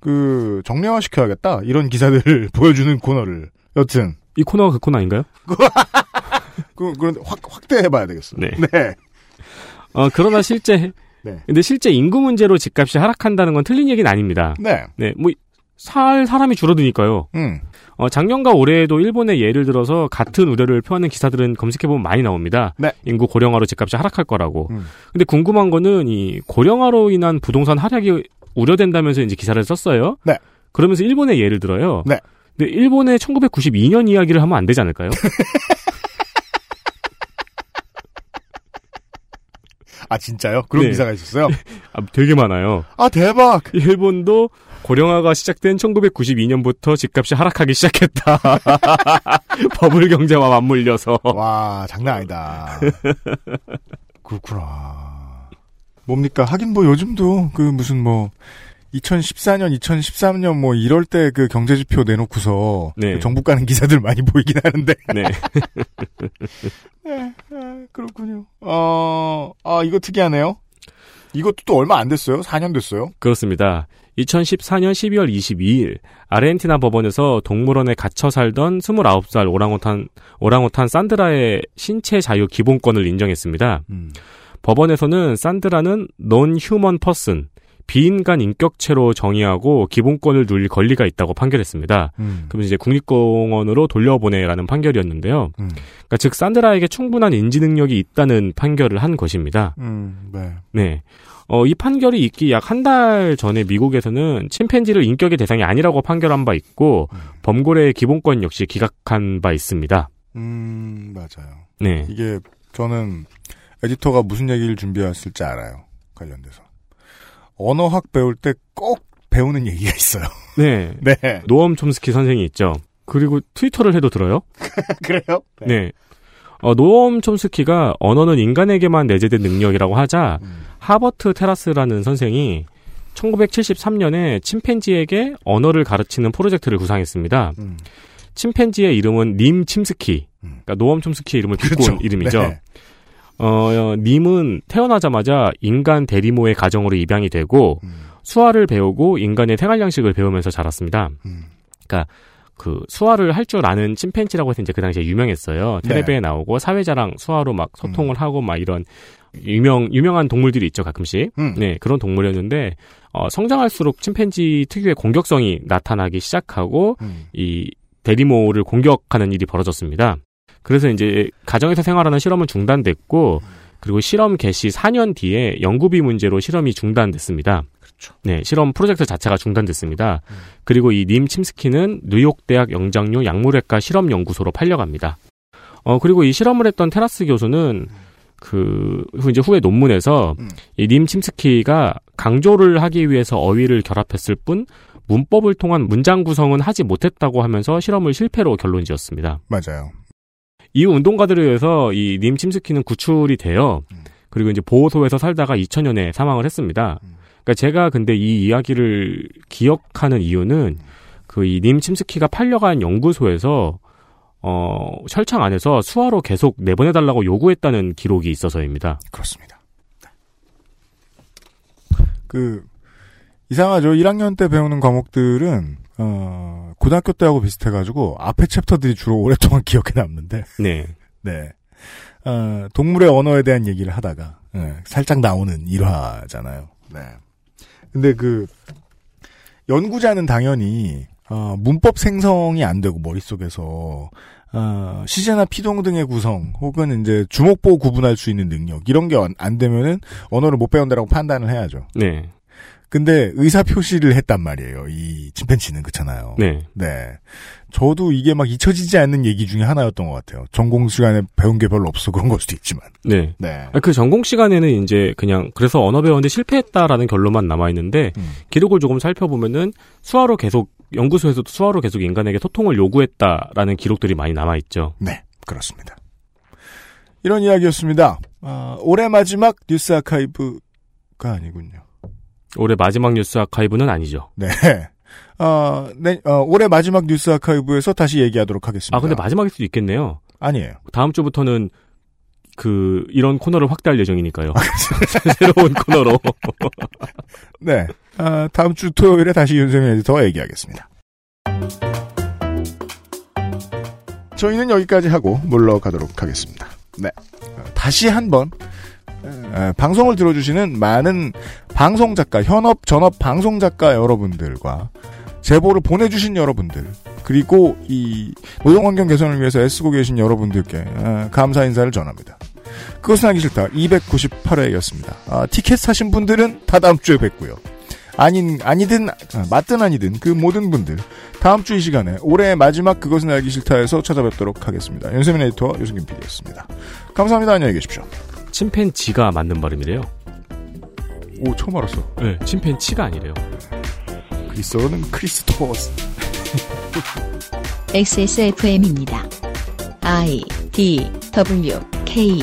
그, 정량화 시켜야겠다. 이런 기사들을 <laughs> 보여주는 코너를. 여튼. 이 코너가 그 코너 아닌가요? <laughs> 그, 그런, 확, 확대해봐야 되겠어. 네. 네. 어, 그러나 실제, 네. 근데 실제 인구 문제로 집값이 하락한다는 건 틀린 얘기는 아닙니다. 네. 네, 뭐, 살 사람이 줄어드니까요. 음. 어, 작년과 올해에도 일본의 예를 들어서 같은 우려를 표하는 기사들은 검색해보면 많이 나옵니다. 네. 인구 고령화로 집값이 하락할 거라고. 음. 근데 궁금한 거는 이 고령화로 인한 부동산 하락이 우려된다면서 이제 기사를 썼어요. 네. 그러면서 일본의 예를 들어요. 네. 근데 일본의 1992년 이야기를 하면 안 되지 않을까요? <laughs> 아, 진짜요? 그런 네. 기사가 있었어요? <laughs> 아, 되게 많아요. 아, 대박! 일본도 고령화가 시작된 1992년부터 집값이 하락하기 시작했다. <laughs> 버블 경제와 맞물려서. 와, 장난 아니다. <laughs> 그렇구나. 뭡니까? 하긴 뭐 요즘도 그 무슨 뭐, 2014년, 2013년 뭐 이럴 때 그 경제 지표 내놓고서 네. 그 정부 가는 기사들 많이 보이긴 하는데. <laughs> 네. 네, 아, 그렇군요. 어, 아, 이거 특이하네요. 이것도 또 얼마 안 됐어요. 4년 됐어요. 그렇습니다. 2014년 12월 22일 아르헨티나 법원에서 동물원에 gat혀 살던 29살 오랑우탄 오랑우탄 산드라의 신체 자유 기본권을 인정했습니다. 법원에서는 산드라는 non human person 비인간 인격체로 정의하고 기본권을 누릴 권리가 있다고 판결했습니다. 음. 그러면 이제 국립공원으로 돌려보내라는 판결이었는데요. 그러니까 즉 산드라에게 충분한 인지 능력이 있다는 판결을 한 것입니다. 음, 네. 네. 어, 이 판결이 있기 약 한 달 전에 미국에서는 침팬지를 인격의 대상이 아니라고 판결한 바 있고 범고래의 기본권 역시 기각한 바 있습니다. 음, 맞아요. 네. 이게 저는 에디터가 무슨 얘기를 준비했을지 알아요. 관련돼서. 언어학 배울 때 꼭 배우는 얘기가 있어요. <laughs> 네. 네. 노엄 촘스키 선생이 있죠. 그리고 트위터를 해도 들어요? <laughs> 그래요? 네. 어, 노엄 촘스키가 언어는 인간에게만 내재된 능력이라고 하자 하버트 테라스라는 선생이 1973년에 침팬지에게 언어를 가르치는 프로젝트를 구상했습니다. 침팬지의 이름은 님 침스키. 그러니까 노엄 촘스키의 이름을 비꼰 그렇죠. 이름이죠. 네. 어, 님은 태어나자마자 인간 대리모의 가정으로 입양이 되고 수화를 배우고 인간의 생활 양식을 배우면서 자랐습니다. 그러니까 그 수화를 할 줄 아는 침팬지라고 해서 이제 그 당시에 유명했어요. 네. 텔레비에 나오고 사회자랑 수화로 막 소통을 하고 막 이런 유명 유명한 동물들이 있죠 가끔씩. 음. 네 그런 동물이었는데 어, 성장할수록 침팬지 특유의 공격성이 나타나기 시작하고 음. 이 대리모를 공격하는 일이 벌어졌습니다. 그래서 이제 가정에서 생활하는 실험은 중단됐고 그리고 실험 개시 4년 뒤에 연구비 문제로 실험이 중단됐습니다. 그렇죠. 네, 실험 프로젝트 자체가 중단됐습니다. 그리고 이 님 침스키는 뉴욕 대학 영장류 약물외과 실험 연구소로 팔려갑니다. 어 그리고 이 실험을 했던 테라스 교수는 그 후- 이제 후에 논문에서 이님 침스키가 강조를 하기 위해서 어휘를 결합했을 뿐 문법을 통한 문장 구성은 하지 못했다고 하면서 실험을 실패로 결론지었습니다. 맞아요. 이후 운동가들에 의해서 이 님 침스키는 구출이 돼요. 그리고 이제 보호소에서 살다가 2000년에 사망을 했습니다. 그러니까 제가 근데 이 이야기를 기억하는 이유는 그 이 님 침스키가 팔려간 연구소에서 어 철창 안에서 수화로 계속 내보내달라고 요구했다는 기록이 있어서입니다. 그렇습니다. 그 이상하죠. 1학년 때 배우는 과목들은 어, 고등학교 때하고 비슷해가지고 앞에 챕터들이 주로 오랫동안 <laughs> 기억에 남는데. 네. 네. 어, 동물의 언어에 대한 얘기를 하다가 예, 살짝 나오는 일화잖아요. 네. 근데 그 연구자는 당연히 어, 문법 생성이 안 되고 머릿속에서 어, 시제나 피동 등의 구성 혹은 이제 주목보호 구분할 수 있는 능력 이런 게 안 되면은 언어를 못 배운다라고 판단을 해야죠. 네. 근데 의사 표시를 했단 말이에요. 이 침팬지는 그렇잖아요. 네. 네. 저도 이게 막 잊혀지지 않는 얘기 중에 하나였던 것 같아요. 전공 시간에 배운 게 별로 없어 그런 걸 수도 있지만. 네. 네. 아, 그 전공 시간에는 이제 그냥 그래서 언어 배웠는데 실패했다라는 결론만 남아 있는데 음. 기록을 조금 살펴보면은 수화로 계속 연구소에서도 수화로 계속 인간에게 소통을 요구했다라는 기록들이 많이 남아 있죠. 네, 그렇습니다. 이런 이야기였습니다. 아, 올해 마지막 뉴스 아카이브가 아니군요. 올해 마지막 뉴스 아카이브는 아니죠. 네. 어, 네, 어, 올해 마지막 뉴스 아카이브에서 다시 얘기하도록 하겠습니다. 아 근데 마지막일 수도 있겠네요. 아니에요. 다음 주부터는 그 이런 코너를 확대할 예정이니까요. <laughs> 새로운 코너로. <laughs> 네. 아, 다음 주 토요일에 다시 윤세민 에디터와 얘기하겠습니다. 저희는 여기까지 하고 물러가도록 하겠습니다. 네. 어, 다시 한번 에, 방송을 들어주시는 많은 방송 작가, 현업, 전업 방송 작가 여러분들과 제보를 보내주신 여러분들 그리고 이 노동환경 개선을 위해서 애쓰고 계신 여러분들께 에, 감사 인사를 전합니다. 그것은 하기 싫다 298회였습니다. 아, 티켓 사신 분들은 다 다음 주에 뵙고요. 아닌 아니든 아, 맞든 아니든 그 모든 분들 다음 주 이 시간에 올해의 마지막 그것은 알기 싫다에서 찾아뵙도록 하겠습니다. 윤세민 에디터와 유승균 PD였습니다. 감사합니다. 안녕히 계십시오. 침팬지가 맞는 발음이래요. 오 처음 알았어. 네, 침팬치가 아니래요. 그리스어는 크리스토퍼스. XSFM입니다. I D W K